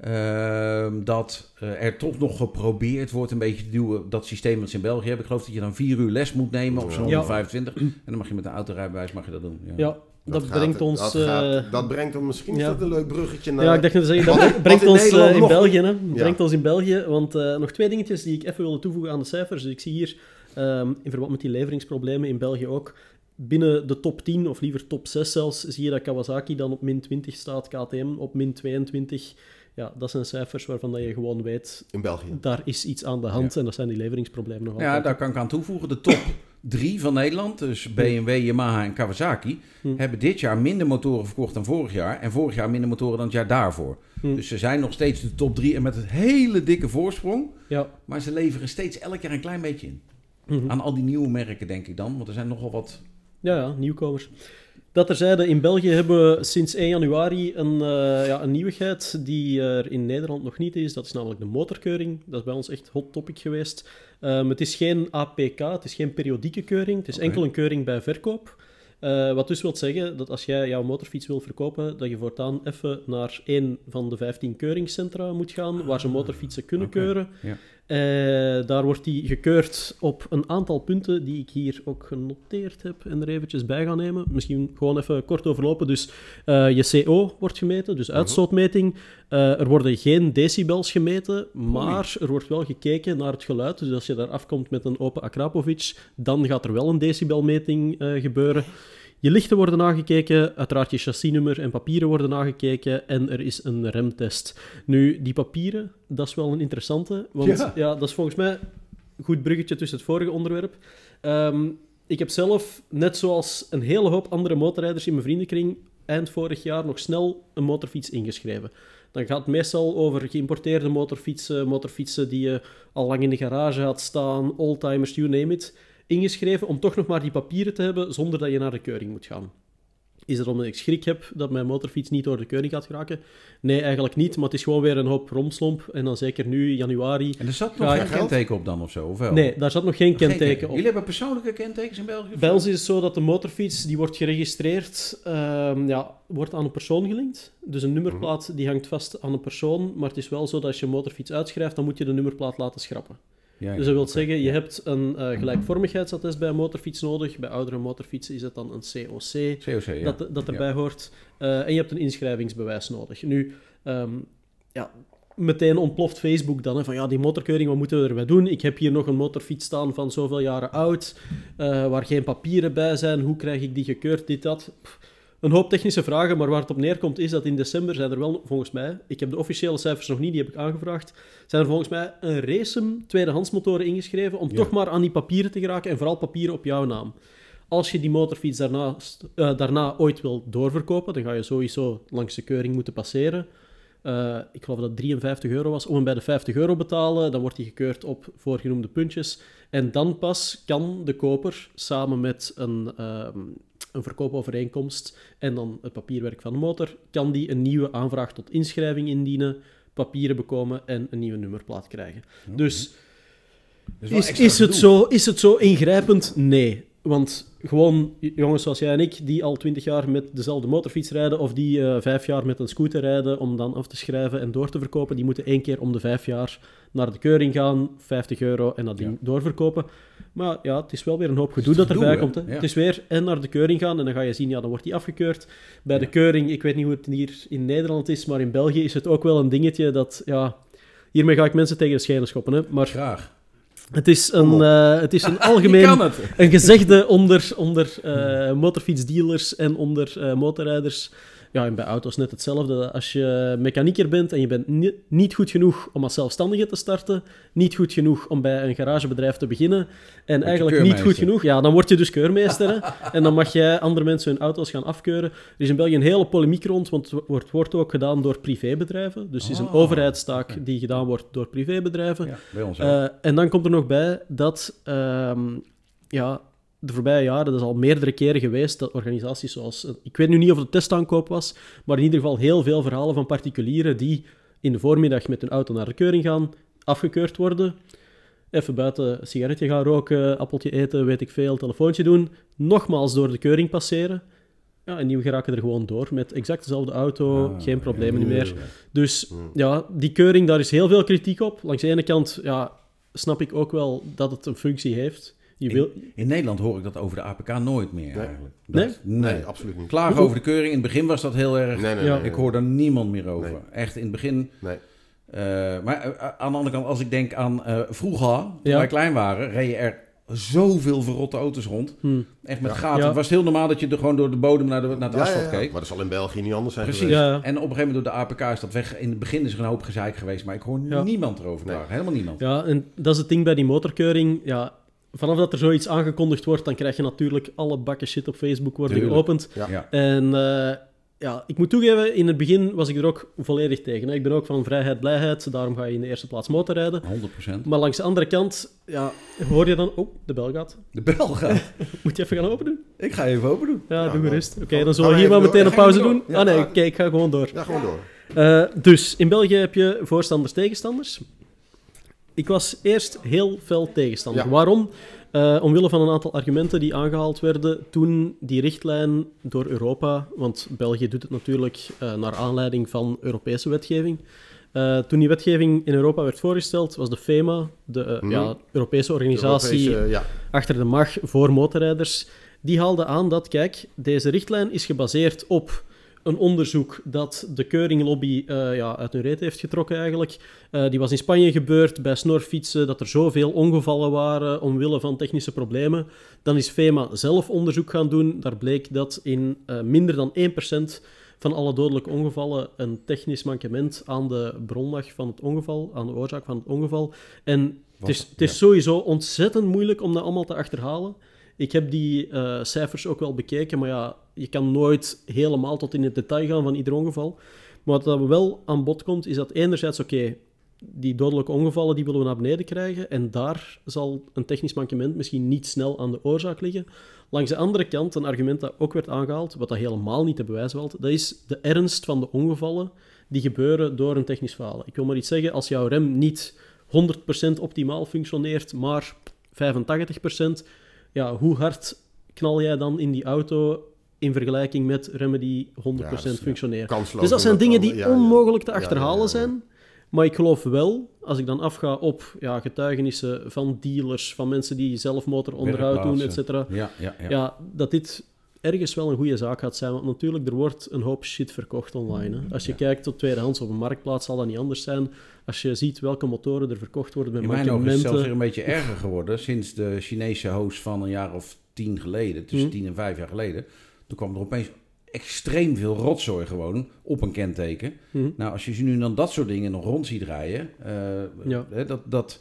Ehm, dat eh, er toch nog geprobeerd wordt een beetje te duwen dat systeem dat ze in België hebben. Ik geloof dat je dan vier uur les moet nemen op zo'n Ja. 125. En dan mag je met een autorijbewijs mag je dat doen. Ja. Ja, dat, brengt ons... Dat, eh, gaat- dat brengt ons misschien is dat een leuk bruggetje naar. Ja, ik dacht net zeggen, dat brengt- brengt wat in ons eh, in nog- België. Hè? Ja. Brengt ons in België, want eh, nog twee dingetjes die ik even wilde toevoegen aan de cijfers. Dus ik zie hier, ehm, in verband met die leveringsproblemen in België ook, binnen de top 10, of liever top 6 zelfs, zie je dat Kawasaki dan op min 20 staat, KTM op min 22. Ja, dat zijn cijfers waarvan dat je gewoon weet, in België. daar is iets aan de hand en dat zijn die leveringsproblemen nog Ja, altijd. daar kan ik aan toevoegen. De top drie van Nederland, dus BMW, Yamaha en Kawasaki, Hm. hebben dit jaar minder motoren verkocht dan vorig jaar. En vorig jaar minder motoren dan het jaar daarvoor. Hm. Dus ze zijn nog steeds de top drie en met een hele dikke voorsprong. Ja. Maar ze leveren steeds elk jaar een klein beetje in. Mhm. Aan al die nieuwe merken, denk ik dan. Want er zijn nogal wat. Ja, ja, nieuwkomers. Dat terzijde, in België hebben we sinds 1 januari een, eh, ja, een nieuwigheid die er in Nederland nog niet is. Dat is namelijk de motorkeuring. Dat is bij ons echt hot topic geweest. Ehm, het is geen APK, het is geen periodieke keuring. Het is enkel een keuring bij verkoop. Eh, wat dus wil zeggen dat als jij jouw motorfiets wil verkopen, dat je voortaan even naar één van de 15 keuringscentra moet gaan, waar ze motorfietsen kunnen keuren. ja. Eh, daar wordt die gekeurd op een aantal punten die ik hier ook genoteerd heb en er eventjes bij ga nemen. Misschien gewoon even kort overlopen. Dus eh, je CO wordt gemeten, dus uitstootmeting. Eh, er worden geen decibels gemeten, maar er wordt wel gekeken naar het geluid. Dus als je daar afkomt met een open Akrapovic, dan gaat er wel een decibelmeting gebeuren. Je lichten worden nagekeken, uiteraard je chassisnummer en papieren worden nagekeken en er is een remtest. Nu, die papieren, dat is wel een interessante, want Ja. ja, dat is volgens mij een goed bruggetje tussen het vorige onderwerp. Ehm, ik heb zelf, net zoals een hele hoop andere motorrijders in mijn vriendenkring, eind vorig jaar nog snel een motorfiets ingeschreven. Dan gaat het meestal over geïmporteerde motorfietsen, motorfietsen die je al lang in de garage had staan, oldtimers, you name it. Ingeschreven om toch nog maar die papieren te hebben zonder dat je naar de keuring moet gaan. Is het omdat ik schrik heb dat mijn motorfiets niet door de keuring gaat geraken? Nee, eigenlijk niet, maar het is gewoon weer een hoop romslomp. En dan zeker nu, januari. En er zat nog geen kenteken op dan of zo, of wel? Nee, daar zat nog geen kenteken op. Jullie hebben persoonlijke kentekens in België? Bij ons is het zo dat de motorfiets, die wordt geregistreerd, ehm, ja, wordt aan een persoon gelinkt. Dus een nummerplaat die hangt vast aan een persoon, maar het is wel zo dat als je een motorfiets uitschrijft, dan moet je de nummerplaat laten schrappen. Ja, Dus dat wil zeggen, je hebt een eh, gelijkvormigheidsattest bij een motorfiets nodig. Bij oudere motorfietsen is het dan een COC COC, ja. dat, dat erbij hoort. Eh, en je hebt een inschrijvingsbewijs nodig. Nu, ehm, ja, meteen ontploft Facebook dan, hè, van ja, die motorkeuring, wat moeten we erbij doen? Ik heb hier nog een motorfiets staan van zoveel jaren oud, eh, waar geen papieren bij zijn. Hoe krijg ik die gekeurd, dit, dat? Pff, Een hoop technische vragen, maar waar het op neerkomt is dat in december zijn er wel, volgens mij, ik heb de officiële cijfers nog niet, die heb ik aangevraagd, zijn er volgens mij een racem tweedehandsmotoren ingeschreven om Ja. toch maar aan die papieren te geraken en vooral papieren op jouw naam. Als je die motorfiets daarnaast, eh, daarna ooit wil doorverkopen, dan ga je sowieso langs de keuring moeten passeren. Eh, ik geloof dat het 53 euro was. Om hem bij de 50 euro betalen, dan wordt hij gekeurd op voorgenoemde puntjes. En dan pas kan de koper samen met een, ehm, een verkoopovereenkomst en dan het papierwerk van de motor, kan die een nieuwe aanvraag tot inschrijving indienen, papieren bekomen en een nieuwe nummerplaat krijgen. Dus is is, het zo, is het zo ingrijpend? Nee. Want gewoon jongens zoals jij en ik, die al twintig jaar met dezelfde motorfiets rijden, of die eh, vijf jaar met een scooter rijden om dan af te schrijven en door te verkopen, die moeten één keer om de vijf jaar naar de keuring gaan, 50 euro en dat ding Ja. doorverkopen. Maar ja, het is wel weer een hoop gedoe dat erbij komt. hè? Ja. Het is weer en naar de keuring gaan en dan ga je zien, ja, dan wordt die afgekeurd. Bij de keuring, ik weet niet hoe het hier in Nederland is, maar in België is het ook wel een dingetje dat, ja, hiermee ga ik mensen tegen de schenen schoppen, hè. Maar Graag. Het is een, eh, het is een algemeen een gezegde onder, onder eh, motorfietsdealers en onder eh, motorrijders. Ja, en bij auto's net hetzelfde. Als je mechanieker bent en je bent ni- niet goed genoeg om als zelfstandige te starten, niet goed genoeg om bij een garagebedrijf te beginnen, en eigenlijk niet goed genoeg, ja, dan word je dus keurmeester. hè. en dan mag jij andere mensen hun auto's gaan afkeuren. Er is in België een hele polemiek rond, want het wordt, wordt ook gedaan door privébedrijven. Dus het is een Oh, overheidstaak die gedaan wordt door privébedrijven. Ja, bij ons. Eh, en dan komt er nog bij dat ehm, ja, de voorbije jaren, dat is al meerdere keren geweest, dat organisaties zoals... Ik weet nu niet of het testaankoop was, maar in ieder geval heel veel verhalen van particulieren die in de voormiddag met hun auto naar de keuring gaan, afgekeurd worden, even buiten een sigaretje gaan roken, appeltje eten, weet ik veel, telefoontje doen, nogmaals door de keuring passeren. Ja, en die geraken er gewoon door met exact dezelfde auto, Ah, geen problemen ja, meer. Dus ja, die keuring, daar is heel veel kritiek op. Langs de ene kant ja, snap ik ook wel dat het een functie heeft. Je wil... In, in Nederland hoor ik dat over de APK nooit meer eigenlijk. Nee? Nee, absoluut niet. Klagen over de keuring. In het begin was dat heel erg. Nee, nee, Ja. nee, Ik hoor daar niemand meer over. Nee. Echt in het begin. Nee. eh, maar eh, aan de andere kant, als ik denk aan eh, vroeger, toen Ja. wij klein waren, reden er zoveel verrotte auto's rond. Hm. Echt met Ja. gaten. Ja. Het was heel normaal dat je er gewoon door de bodem naar, de, naar het Ja, ja, asfalt ja. keek. Maar dat zal in België niet anders zijn Precies. geweest. Ja. En op een gegeven moment door de APK is dat weg. In het begin is er een hoop gezeik geweest, maar ik hoor Ja. niemand erover Nee. Helemaal niemand. Ja, en dat is het ding bij die motorkeuring. Ja, vanaf dat er zoiets aangekondigd wordt, dan krijg je natuurlijk alle bakken shit op Facebook worden Tuurlijk. geopend. Ja. Ja. En eh, ja, ik moet toegeven, in het begin was ik er ook volledig tegen. Hè. Ik ben ook van vrijheid, blijheid, daarom ga je in de eerste plaats motorrijden. 100%. Maar langs de andere kant, ja, hoor je dan... Oh, de bel gaat. De bel gaat. Moet je even gaan open doen? ik ga even open doen. Ja, Ja, doe nou, gerust. Oké, dan zullen we hier maar meteen door. een pauze doen. ah nee, kijk, ik ga gewoon door. Ja, gewoon door. Eh, dus, in België heb je voorstanders, tegenstanders. Ik was eerst heel fel tegenstander. Ja. Waarom? Eh, omwille van een aantal argumenten die aangehaald werden toen die richtlijn door Europa, want België doet het natuurlijk eh, naar aanleiding van Europese wetgeving. Eh, toen die wetgeving in Europa werd voorgesteld, was de FEMA, de Mhm. ja, Europese organisatie Europese, ja. achter de mag voor motorrijders, die haalde aan dat, kijk, deze richtlijn is gebaseerd op een onderzoek dat de keuringlobby eh, ja, uit hun reet heeft getrokken eigenlijk. Eh, die was in Spanje gebeurd bij snorfietsen, dat er zoveel ongevallen waren omwille van technische problemen. Dan is FEMA zelf onderzoek gaan doen. Daar bleek dat in eh, minder dan 1% van alle dodelijke ongevallen een technisch mankement aan de bron lag van het ongeval, aan de oorzaak van het ongeval. En het is, het is ja. sowieso ontzettend moeilijk om dat allemaal te achterhalen. Ik heb die cijfers ook wel bekeken, maar ja, je kan nooit helemaal tot in het detail gaan van ieder ongeval. Maar wat wel aan bod komt, is dat enerzijds, oké, die dodelijke ongevallen die willen we naar beneden krijgen. En daar zal een technisch mankement misschien niet snel aan de oorzaak liggen. Langs de andere kant, een argument dat ook werd aangehaald, wat dat helemaal niet te bewijzen valt, dat is de ernst van de ongevallen die gebeuren door een technisch falen. Ik wil maar iets zeggen, als jouw rem niet 100% optimaal functioneert, maar 85%, ja, hoe hard knal jij dan in die auto in vergelijking met remmen die 100% Ja, dat is, ja, functioneren? kansloos Dus dat zijn dingen die onmogelijk te achterhalen zijn. Maar ik geloof wel, als ik dan afga op ja, getuigenissen van dealers, van mensen die zelf motoronderhoud doen, et cetera, Ja, dat dit ergens wel een goede zaak gaat zijn. Want natuurlijk, er wordt een hoop shit verkocht online. Hè. Als je Ja. kijkt op tweedehands op een marktplaats, zal dat niet anders zijn. Als je ziet welke motoren er verkocht worden met In mijn ogen is het zelfs weer een beetje erger geworden sinds de Chinese host van een jaar of tien geleden, tussen Mhm. tien en vijf jaar geleden. Toen kwam er opeens extreem veel rotzooi gewoon op een kenteken. Mhm. Nou, als je ze nu dan dat soort dingen nog rond ziet rijden, eh, Ja. hè, dat, dat,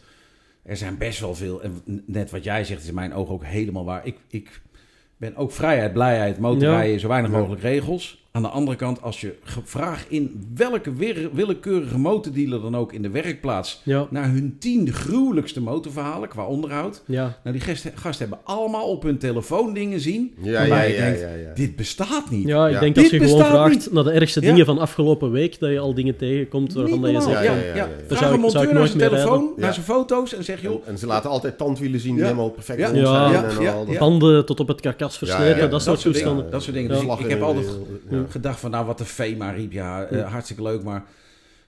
er zijn best wel veel. En net wat jij zegt is in mijn ogen ook helemaal waar. Ik, ik ben ook vrijheid, blijheid, motorrijden, zo weinig mogelijk regels. Aan de andere kant, als je vraagt in welke willekeurige motordealer dan ook in de werkplaats Ja, naar hun tien gruwelijkste motorverhalen qua onderhoud. ja. Nou, die gasten, gasten hebben allemaal op hun telefoon dingen zien. Ja, ja, waarbij ja, je denkt, ja, ja. dit bestaat niet. ja, ik Ja. denk Dit als je gewoon bestaat vraagt niet. naar de ergste Ja. dingen van afgelopen week, dat je al dingen tegenkomt waarvan dat je zegt ja, ja, ja, ja, ja. Daar Vraag zou een ik- monteur zou ik naar nooit zijn meer telefoon, naar zijn foto's en zeg, joh, En, en ze laten altijd tandwielen zien die Ja. helemaal perfect Ja. rond Ja. zijn. Ja, en ja, al dat- ja. Banden tot op het karkas ja, dat soort dingen. toestanden. Dat soort dingen. Dus ik, heb altijd Ja. gedacht van, nou wat de FEMA riep, ja, eh, hartstikke leuk, maar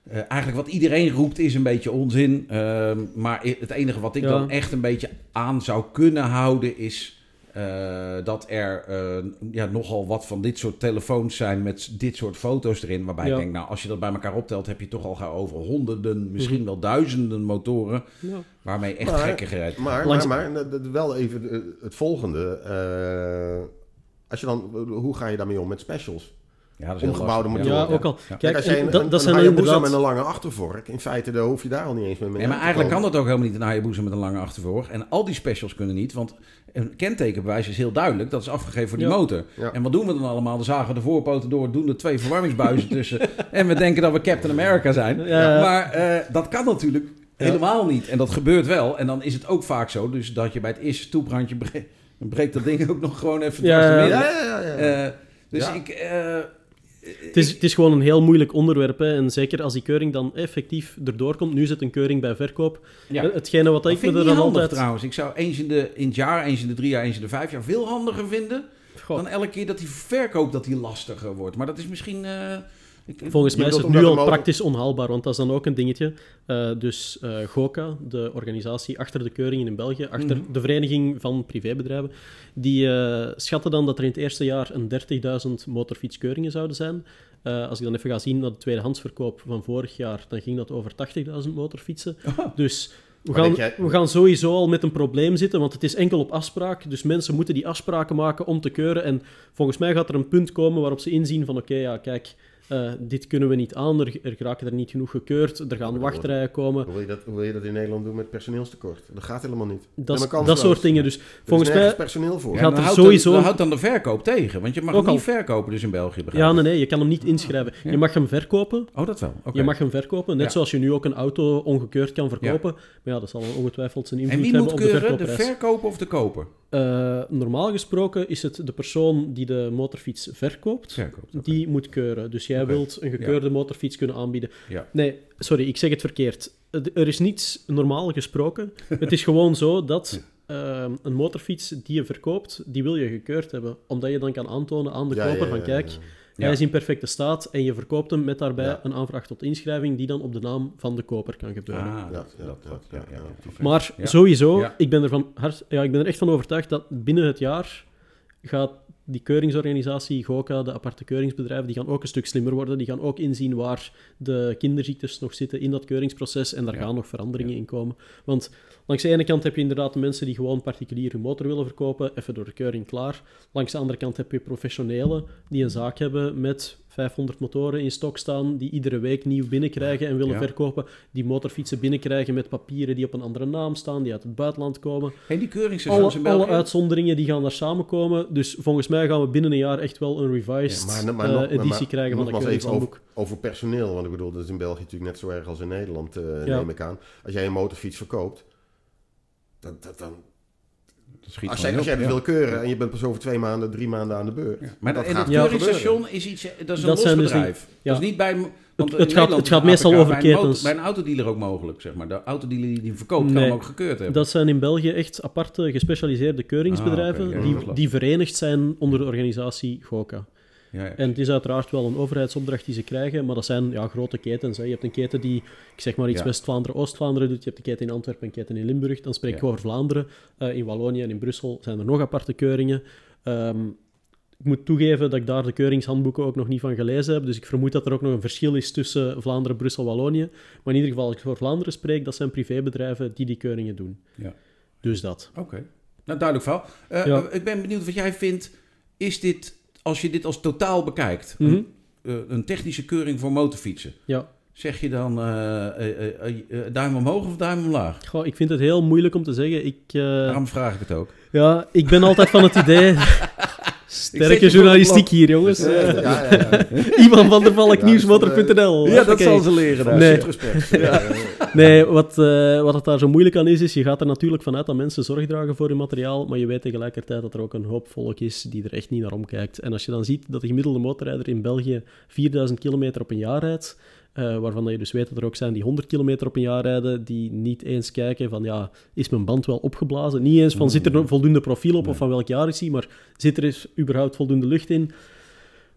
eh, eigenlijk wat iedereen roept is een beetje onzin. Ehm, maar het enige wat ik Ja. dan echt een beetje aan zou kunnen houden is eh, dat er eh, ja, nogal wat van dit soort telefoons zijn met dit soort foto's erin. Waarbij Ja. ik denk, nou als je dat bij elkaar optelt, heb je toch al gauw over honderden, misschien Mhm. wel duizenden motoren Ja. waarmee echt Maar- gekke gered. Maar, maar, maar dat- wel even het volgende. eh, als je dan, hoe ga je daarmee om met specials? Ja, dat is omgebouwde lastig. Ja, ook al. Ja. Kijk, als je een, dat, een, dat zijn inderdaad... met een lange achtervork, in feite daar hoef je daar al niet eens mee mee Nee, maar eigenlijk kan dat ook helemaal niet een Hayabusa met een lange achtervork. En al die specials kunnen niet, want een kentekenbewijs is heel duidelijk. Dat is afgegeven voor die Ja. motor. Ja. En wat doen we dan allemaal? Dan zagen we de voorpoten door, doen er twee verwarmingsbuizen tussen. En we denken dat we Captain America zijn. Ja. Maar eh, dat kan natuurlijk helemaal niet. En dat gebeurt wel. En dan is het ook vaak zo, dus dat je bij het eerste toebrandje breekt, dan breekt dat ding ook nog gewoon even Ja, dwars ja, Ja, ja, ja. Eh, dus Ja. ik... eh, Het is, het is gewoon een heel moeilijk onderwerp. Hè. En zeker als die keuring dan effectief erdoor komt. Nu zit een keuring bij verkoop. ja. Eh, Hetgene wat Dat ik me er dan altijd... trouwens. Ik zou eens in, de, in het jaar, eens in de drie jaar, eens in de vijf jaar veel handiger vinden. Dan elke keer dat die verkoop dat die lastiger wordt. Maar dat is misschien... eh, volgens mij is het nu al praktisch onhaalbaar. Want dat is dan ook een dingetje. Eh, dus eh GOCA, de organisatie achter de keuringen in België, achter Mhm. de Vereniging van Privébedrijven, die eh, schatten dan dat er in het eerste jaar een 30.000 motorfietskeuringen zouden zijn. Eh, als ik dan even ga zien naar de tweedehandsverkoop van vorig jaar, dan ging dat over 80.000 motorfietsen. Oh. Dus we gaan, we gaan sowieso al met een probleem zitten, want het is enkel op afspraak. Dus mensen moeten die afspraken maken om te keuren. En volgens mij gaat er een punt komen waarop ze inzien van oké, ja, kijk, eh, dit kunnen we niet aan, er, er geraken er niet genoeg gekeurd, er gaan wachtrijen komen. Hoe wil, je dat, hoe wil je dat in Nederland doen met personeelstekort? Dat gaat helemaal niet. Dat, dat soort dingen. Dus Er volgens mij... personeel voor. Ja, Gaat dan er houdt sowieso- Dan, houdt dan de verkoop tegen. Want je mag hem niet verkopen dus in België. begrijp Ja, nee, nee, je kan hem niet inschrijven. Ja. Je mag hem verkopen. Oh, dat wel. Oké. Je mag hem verkopen, net Ja. zoals je nu ook een auto ongekeurd kan verkopen. Maar ja, dat zal ongetwijfeld zijn En invloed wie hebben moet op de keuren? De verkoopprijs. verkoper of de koper? Eh, normaal gesproken is het de persoon die de motorfiets verkoopt, die moet keuren. Dus jij Oké. wilt een gekeurde motorfiets kunnen aanbieden. Ja. Nee, sorry, ik zeg het verkeerd. Er is niets normaal gesproken. het is gewoon zo dat ehm, een motorfiets die je verkoopt, die wil je gekeurd hebben. Omdat je dan kan aantonen aan de Ja, koper ja, van kijk, ja. hij Ja. is in perfecte staat en je verkoopt hem met daarbij Ja. een aanvraag tot inschrijving die dan op de naam van de koper kan gebeuren. Ah, dat, dat, dat. Maar sowieso, ik, ben hard, ja, ik ben er echt van overtuigd dat binnen het jaar gaat die keuringsorganisatie, GOKA, de aparte keuringsbedrijven, die gaan ook een stuk slimmer worden. Die gaan ook inzien waar de kinderziektes nog zitten in dat keuringsproces en daar Ja. gaan nog veranderingen in komen. Want langs de ene kant heb je inderdaad de mensen die gewoon particulier hun motor willen verkopen, even door de keuring klaar. Langs de andere kant heb je professionelen die een zaak hebben met 500 motoren in stok staan die iedere week nieuw binnenkrijgen en willen Ja. verkopen. Die motorfietsen binnenkrijgen met papieren die op een andere naam staan, die uit het buitenland komen. Hey, die keuringsstations Alle, alle uitzonderingen die gaan daar samenkomen. Dus volgens mij gaan we binnen een jaar echt wel een revised Ja, maar- maar eh, editie maar krijgen van de keuringshandboek. Over personeel, want ik bedoel, dat is in België natuurlijk net zo erg als in Nederland, eh, Ja. neem ik aan. Als jij een motorfiets verkoopt, dan, dan, schiet als, jij, als jij op, het ja. wil keuren en je bent pas over twee maanden, drie maanden aan de beurt. Maar dat en gaat dat Ja. is iets, dat is een Dat los zijn dus bedrijf. ja. Dat is niet bij... Want Het- het gaat- het gaat meestal APK over bij een. Bij een autodealer ook mogelijk, zeg maar. De autodealer die die verkoopt, kan hem ook gekeurd hebben. Dat zijn in België echt aparte gespecialiseerde keuringsbedrijven Ah, ja, die, die verenigd zijn onder de organisatie GOCA. Ja. En het is uiteraard wel een overheidsopdracht die ze krijgen, maar dat zijn ja, grote ketens. Hè. Je hebt een keten die, ik zeg maar iets. West-Vlaanderen, Oost-Vlaanderen doet. Je hebt een keten in Antwerpen en een keten in Limburg. Dan spreek ik over Vlaanderen. Eh, in Wallonië en in Brussel zijn er nog aparte keuringen. Ehm, ik moet toegeven dat ik daar de keuringshandboeken ook nog niet van gelezen heb. Dus ik vermoed dat er ook nog een verschil is tussen Vlaanderen, Brussel, Wallonië. Maar in ieder geval, als ik voor Vlaanderen spreek, dat zijn privébedrijven die die keuringen doen. Ja. Dus dat. Oké. Nou, duidelijk verhaal. Eh, Ja. Ik ben benieuwd wat jij vindt. Is dit, als je dit als totaal bekijkt, Mhm. een, eh, een technische keuring voor motorfietsen, Ja. zeg je dan eh, eh, duim omhoog of duim omlaag? Goh, ik vind het heel moeilijk om te zeggen. Ik, eh, Daarom vraag ik het ook. Ja, ik ben altijd van het idee. Sterke journalistiek hier, jongens. Ja, ja, ja. Ivan van der Valk, Ja, nieuwsmotor.nl. Ja, dat zal ze leren. daar. Nee. Nee, wat, eh, wat het daar zo moeilijk aan is, is je gaat er natuurlijk vanuit dat mensen zorg dragen voor hun materiaal, maar je weet tegelijkertijd dat er ook een hoop volk is die er echt niet naar omkijkt. En als je dan ziet dat de gemiddelde motorrijder in België 4000 kilometer op een jaar rijdt, eh, waarvan dat je dus weet dat er ook zijn die 100 kilometer op een jaar rijden, die niet eens kijken van, ja, is mijn band wel opgeblazen? Niet eens van, zit er nog voldoende profiel op of van welk jaar is hij, maar zit er überhaupt voldoende lucht in?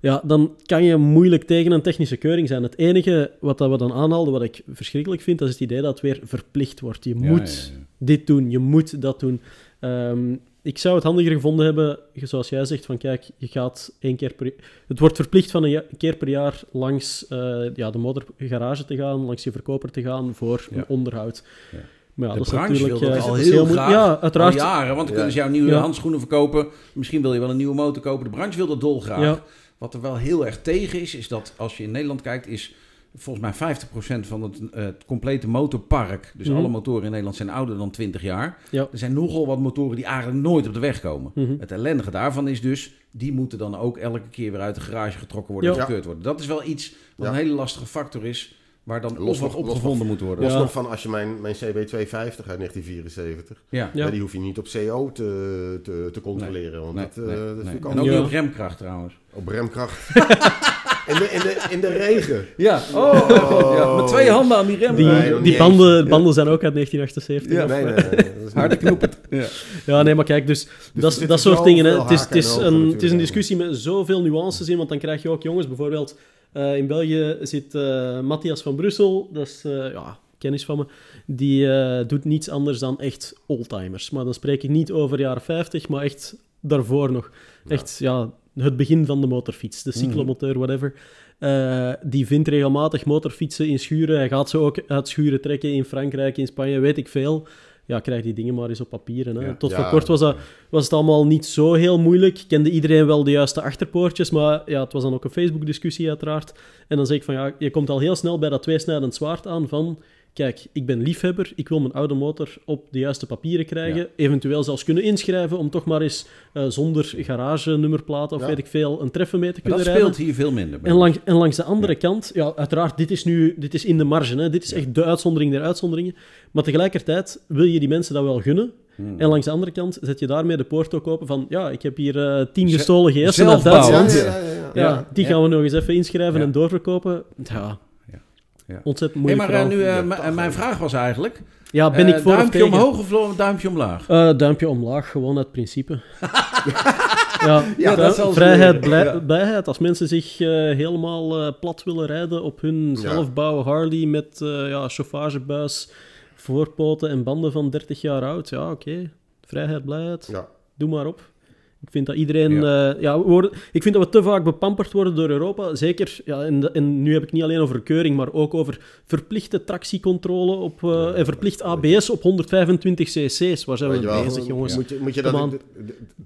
Ja, dan kan je moeilijk tegen een technische keuring zijn. Het enige wat dat we dan aanhaalden, wat ik verschrikkelijk vind, dat is het idee dat het weer verplicht wordt. Je moet ja, ja. dit doen, je moet dat doen. Ehm, ik zou het handiger gevonden hebben, zoals jij zegt, van kijk, je gaat één keer per... Het wordt verplicht van een keer per jaar langs eh, ja, de motorgarage te gaan, langs je verkoper te gaan voor Ja. een onderhoud. Ja. Maar ja, de dat is branche natuurlijk... wil dat eh, al is heel graag. Ja, uiteraard. Al jaren, want dan kunnen ze jouw nieuwe handschoenen verkopen. Misschien wil je wel een nieuwe motor kopen. De branche wil dat dolgraag. Wat er wel heel erg tegen is, is dat als je in Nederland kijkt, is volgens mij 50% van het, eh, het complete motorpark, dus Mhm. alle motoren in Nederland zijn ouder dan 20 jaar. Ja. Er zijn nogal wat motoren die eigenlijk nooit op de weg komen. Mhm. Het ellendige daarvan is dus, die moeten dan ook elke keer weer uit de garage getrokken worden en gekeurd worden. Dat is wel iets wat Ja. een hele lastige factor is, waar dan Los nog- los opgevonden moet worden. Los Ja. nog van als je mijn, mijn CB250 uit 1974, Ja. Ja. ja, die hoef je niet op CO te, te, te controleren. Want Nee, dat, eh, nee, dat nee. vind ik En ook niet op remkracht trouwens. op remkracht. in, de, in, de, in de regen. Ja, oh, ja. met twee handen aan die rem. Die, Nee, die banden, banden zijn ook uit 1978. Ja. of, Nee, nee, dat Harde. Ja. Ja, nee, maar kijk, dus, er dat, dat soort dingen. Hè. Het, is, het, is een, het is een discussie met zoveel nuances in, want dan krijg je ook jongens, bijvoorbeeld eh, in België zit eh, Matthias van Brussel, dat is eh, ja, kennis van me, die doet niets anders dan echt oldtimers. Maar dan spreek ik niet over jaren 50, maar echt daarvoor nog. Echt, ja, het begin van de motorfiets, de cyclomotor, whatever. Die vindt regelmatig motorfietsen in schuren. Hij gaat ze ook uit schuren trekken in Frankrijk, in Spanje, weet ik veel. Ja, krijg die dingen maar eens op papieren. Hè. Ja. Tot Ja. voor kort was, dat, was het allemaal niet zo heel moeilijk. Kende iedereen wel de juiste achterpoortjes, maar ja, het was dan ook een Facebook-discussie uiteraard. En dan zeg ik van, ja, je komt al heel snel bij dat tweesnijdend zwaard aan van... Kijk, ik ben liefhebber, ik wil mijn oude motor op de juiste papieren krijgen. Ja. Eventueel zelfs kunnen inschrijven om toch maar eens eh, zonder garage-nummerplaat of Ja. weet ik veel een treffen mee te Maar kunnen dat rijden. speelt hier veel minder. bij En, langs, en langs de andere kant, ja, uiteraard, dit is nu dit is in de marge. Hè. Dit is echt de uitzondering der uitzonderingen. Maar tegelijkertijd wil je die mensen dat wel gunnen. Hmm. En langs de andere kant zet je daarmee de poort ook open van... Ja, ik heb hier eh, tien gestolen GS'en uit. Duitsland. Ja, ja, ja, die gaan we nog eens even inschrijven en doorverkopen. Ja, Ja. Ontzettend Hey, moeilijk maar eh, nu, eh, Ja, eh, mijn hè. vraag was eigenlijk... Ja, ben ik eh, voor duimpje omhoog of duimpje omlaag? Eh, duimpje omlaag, gewoon uit principe. ja, Ja, dat vrijheid, leren. blij- Ja. blijheid. Als mensen zich eh, helemaal eh, plat willen rijden op hun Ja. zelfbouwen Harley met eh ja, chauffagebuis, voorpoten en banden van 30 jaar oud. Ja, oké. Vrijheid, blijheid. Ja. Doe maar op. Ik vind dat iedereen... Ja. ja, we worden, ik vind dat we te vaak bepamperd worden door Europa. Zeker, ja, en, de- en nu heb ik niet alleen over keuring, maar ook over verplichte tractiecontrole op, eh, en verplicht ABS op 125 cc's. Waar zijn we mee bezig, jongens? Moet je, moet je dat...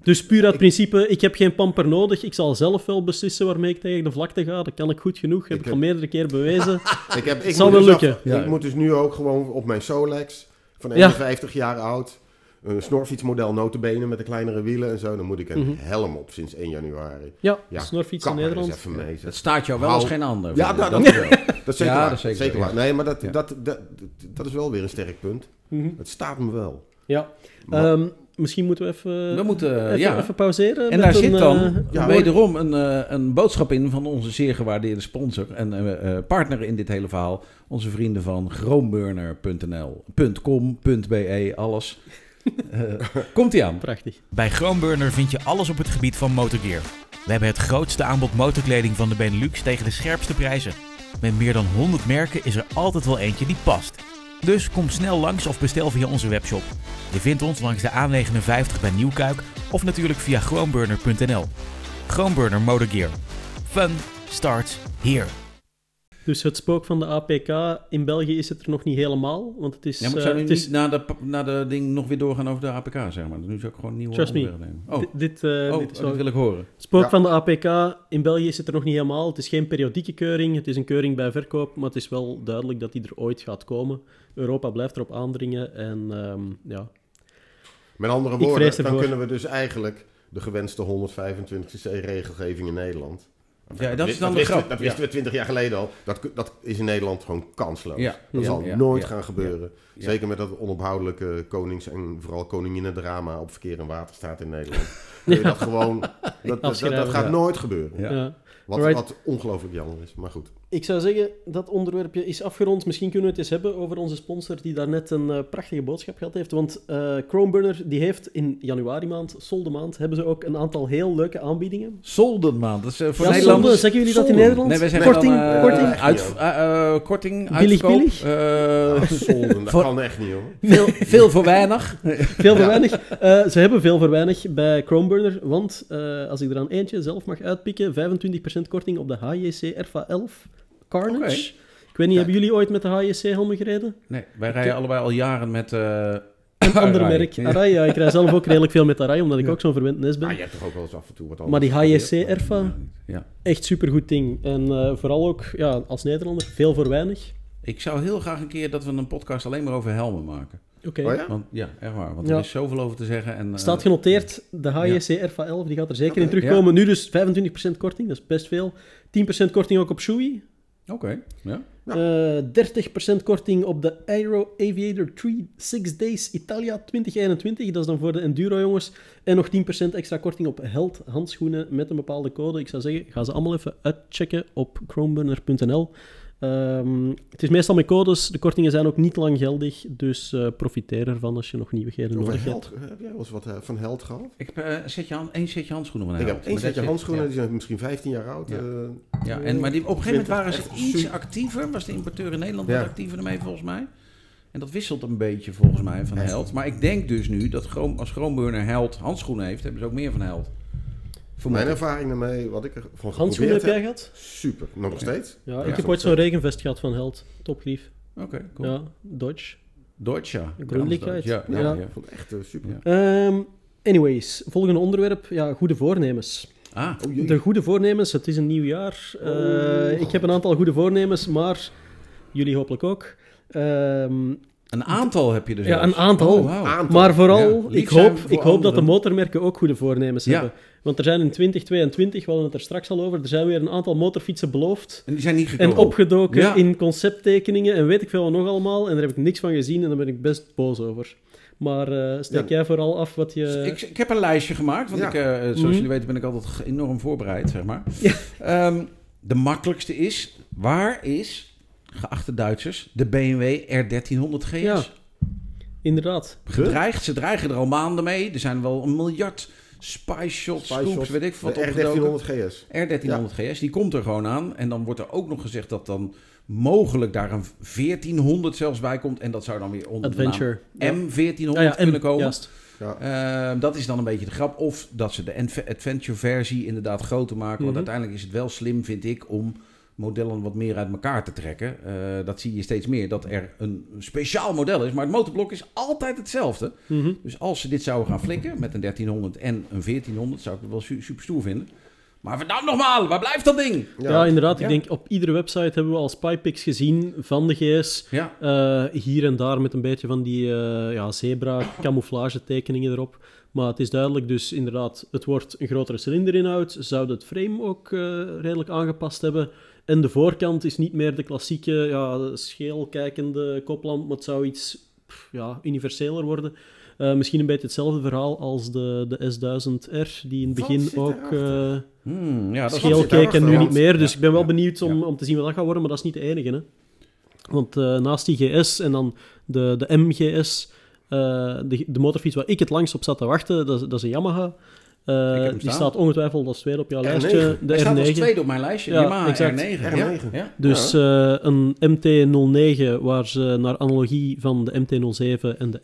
Dus puur uit principe, ik heb geen pamper nodig. Ik zal zelf wel beslissen waarmee ik tegen de vlakte ga. Dat kan ik goed genoeg. Heb ik, Ik heb- al meerdere keer bewezen. Ik, heb, ik zal wel dus lukken. Ja. Ik moet dus nu ook gewoon op mijn Solex van Ja. 51 jaar oud. Een snorfietsmodel notabene met de kleinere wielen en zo. Dan moet ik een Mhm. helm op sinds 1 januari. Ja, Ja, snorfiets in Nederland. even mee. staat jou wel Hou- als geen ander. Ja, ik. dat- dat wel. Dat is zeker Ja, waar. dat is zeker zeker waar. Nee, maar dat, Ja. dat, dat, dat is wel weer een sterk punt. Mhm. Het staat me wel. Ja. Maar- Ehm, misschien moeten we even, We moeten, even, ja. even pauseren. En daar een, zit dan eh, ja, wederom een, eh, een boodschap in van onze zeer gewaardeerde sponsor en eh, eh, partner in dit hele verhaal. Onze vrienden van groomburner.nl, .com, .be, alles. Eh, Komt-ie aan. Prachtig. Bij Chromeburner vind je alles op het gebied van motorgear. We hebben het grootste aanbod motorkleding van de Benelux tegen de scherpste prijzen. Met meer dan 100 merken is er altijd wel eentje die past. Dus kom snel langs of bestel via onze webshop. Je vindt ons langs de A59 bij Nieuwkuik of natuurlijk via chromeburner.nl. Chromeburner Motorgear. Fun starts here. Dus het spook van de APK in België is het er nog niet helemaal. Want het is... Ja, maar eh, zou nu het is niet na de, na de ding nog weer doorgaan over de APK, zeg maar? Nu zou ik gewoon een nieuwe Trust me. nemen. Oh, di- dit, eh, oh dit is dat wel- wil ik horen. Het spook Ja. van de APK in België is het er nog niet helemaal. Het is geen periodieke keuring. Het is een keuring bij verkoop. Maar het is wel duidelijk dat die er ooit gaat komen. Europa blijft erop aandringen. En ehm, ja, Met andere woorden, dan kunnen we dus eigenlijk de gewenste 125cc regelgeving in Nederland. Ja, dat is dan de wisten, grap. Dat wisten we 20 jaar geleden al. Dat, dat is in Nederland gewoon kansloos. Ja. Dat zal nooit gaan gebeuren. Zeker met dat onophoudelijke konings- en vooral koninginnendrama op verkeer en waterstaat in Nederland. Dat gewoon... Dat, dat, gaat nooit gebeuren. Wat, wat ongelooflijk jammer is. Maar goed. Ik zou zeggen, dat onderwerpje is afgerond. Misschien kunnen we het eens hebben over onze sponsor die daarnet een eh, prachtige boodschap gehad heeft. Want eh Chromeburner die heeft in januari maand, solde maand, hebben ze ook een aantal heel leuke aanbiedingen. Soldenmaand, dat is eh, voor Ja, Nederlanders... solde, zeggen jullie dat in. Nederland? Nee, wij zeggen korting, dan, korting. Uit, korting, Billig, billig? Solden, dat Voor- kan echt niet hoor. veel, veel voor weinig. Veel voor weinig. Eh, ze hebben veel voor weinig bij Chromeburner, want eh, als ik er aan eentje zelf mag uitpikken, 25% korting op de HJC RFA 11 Carnage. Ik weet niet, hebben jullie ooit met de HJC-helmen gereden? Nee, wij rijden allebei al jaren met... eh Een ander Arai. merk. Arai, ja, ik rij zelf ook redelijk veel met Arai, omdat ik ook zo'n verwend nest ben. Maar je hebt toch ook wel eens af en toe wat Maar die anders HJC. Erfa, Ja. echt supergoed ding. En eh, vooral ook ja, als Nederlander, veel voor weinig. Ik zou heel graag een keer dat we een podcast alleen maar over helmen maken. Oké. Oh ja? Want ja, echt waar. Want Ja. er is zoveel over te zeggen. En, eh, Staat genoteerd, de HJC Erfa 11, die gaat er zeker in terugkomen. Nu dus 25% korting, dat is best veel. 10% korting ook op Shui. Oké, ja. Eh 30% korting op de Aero Aviator 3 6 Days Italia 2021. Dat is dan voor de Enduro jongens. En nog 10% extra korting op Held handschoenen met een bepaalde code. Ik zou zeggen, ga ze allemaal even uitchecken op chromeburner.nl. Ehm, het is meestal met codes. De kortingen zijn ook niet lang geldig. Dus eh, profiteer ervan als je nog nieuwigheden Over nodig hebt. heb jij wel eens wat eh, van held gehad? Ik heb eh, setje, hand- één setje handschoenen van Ik heb één Maar setje handschoenen, Ja. die zijn misschien 15 jaar oud. Ja. Ja, en, maar die, op een gegeven moment waren ze iets super. actiever. Was de importeur in Nederland Ja. wat actiever ermee, volgens mij. En dat wisselt een beetje, volgens mij, van. Held. Maar ik denk dus nu dat als Chroomburner Held handschoenen heeft, hebben ze ook meer van Held. Vermoed Mijn ervaring daarmee, wat ik ervan Handschoenen heb jij gehad? super. Nog steeds. Ja, Ja, ik heb ooit zo'n regenvest gehad van Held. Topgrief. Oké, cool. Ja, Dodge. Deutsche. Gründlichkeit. Ja, ja, Ja. vond echt eh, super. Ja. Ehm, anyways, volgende onderwerp. Ja, goede voornemens. Ah, Oh. De goede voornemens, het is een nieuw jaar. Eh, Oh. ik heb een aantal goede voornemens, maar jullie hopelijk ook. Ehm, een aantal heb je dus ja, een aantal. Oh. Aantal. Maar vooral, Ja, ik hoop, voor ik hoop dat de motormerken ook goede voornemens Ja. hebben. Want er zijn in 2022, we hadden het er straks al over, er zijn weer een aantal motorfietsen beloofd. En die zijn niet gekomen. En opgedoken Ja. in concepttekeningen en weet ik veel wat nog allemaal. En daar heb ik niks van gezien en daar ben ik best boos over. Maar eh, steek Ja. jij vooral af wat je... Dus Ik, ik heb een lijstje gemaakt, want Ja. ik, eh, zoals Mhm. jullie weten ben ik altijd enorm voorbereid, zeg maar. Ja. Ehm, de makkelijkste is, waar is, geachte Duitsers, de BMW R1300 GS? Ja. Inderdaad. Gedreigd, ze dreigen er al maanden mee. Er zijn wel een miljard spy shots, Spy scoops, shots. weet ik wat De opgedoken. R1300 GS. R1300 GS, die komt er gewoon aan. En dan wordt er ook nog gezegd dat dan mogelijk daar een 1400 zelfs bij komt. En dat zou dan weer onder Adventure. de naam M1400 Ah ja, en- kunnen komen. Ja. Ehm, dat is dan een beetje de grap. Of dat ze de adv- adventure versie inderdaad groter maken. Mhm. Want uiteindelijk is het wel slim, vind ik, om modellen wat meer uit elkaar te trekken. Eh, dat zie je steeds meer, dat er een speciaal model is. Maar het motorblok is altijd hetzelfde. Mhm. Dus als ze dit zouden gaan flikken met een 1300 en een 1400, zou ik het wel su- super stoer vinden. Maar verdammt nogmaals, waar blijft dat ding? Ja, inderdaad. Ja. Ik denk op iedere website hebben we al spypics gezien van de GS. Ja, Eh, hier en daar met een beetje van die eh, ja, zebra-camouflage tekeningen erop. Maar het is duidelijk, dus inderdaad, het wordt een grotere cilinderinhoud. Ze zouden het frame ook eh, redelijk aangepast hebben. En de voorkant is niet meer de klassieke, ja, scheel kijkende koplamp, maar het zou iets pff, ja, universeler worden. Eh, misschien een beetje hetzelfde verhaal als de, de S1000R, die in het begin ook eh Hmm, ja dat scheel keek en nu niet meer. Dus Ja, ik ben wel ja, benieuwd om, ja. om te zien wat dat gaat worden, maar dat is niet de enige. Hè? Want eh, naast die GS en dan de, de MGS, eh, de, de motorfiets waar ik het langst op zat te wachten, dat, is- dat is een Yamaha. Eh, Ik heb hem die staan. staat ongetwijfeld als tweede op jouw R9. lijstje. De Hij staat als R9. tweede op mijn lijstje. Ja, Yamaha exact. R9. R9. Ja, ja. Dus eh, een MT-09, waar ze naar analogie van de MT-07 en de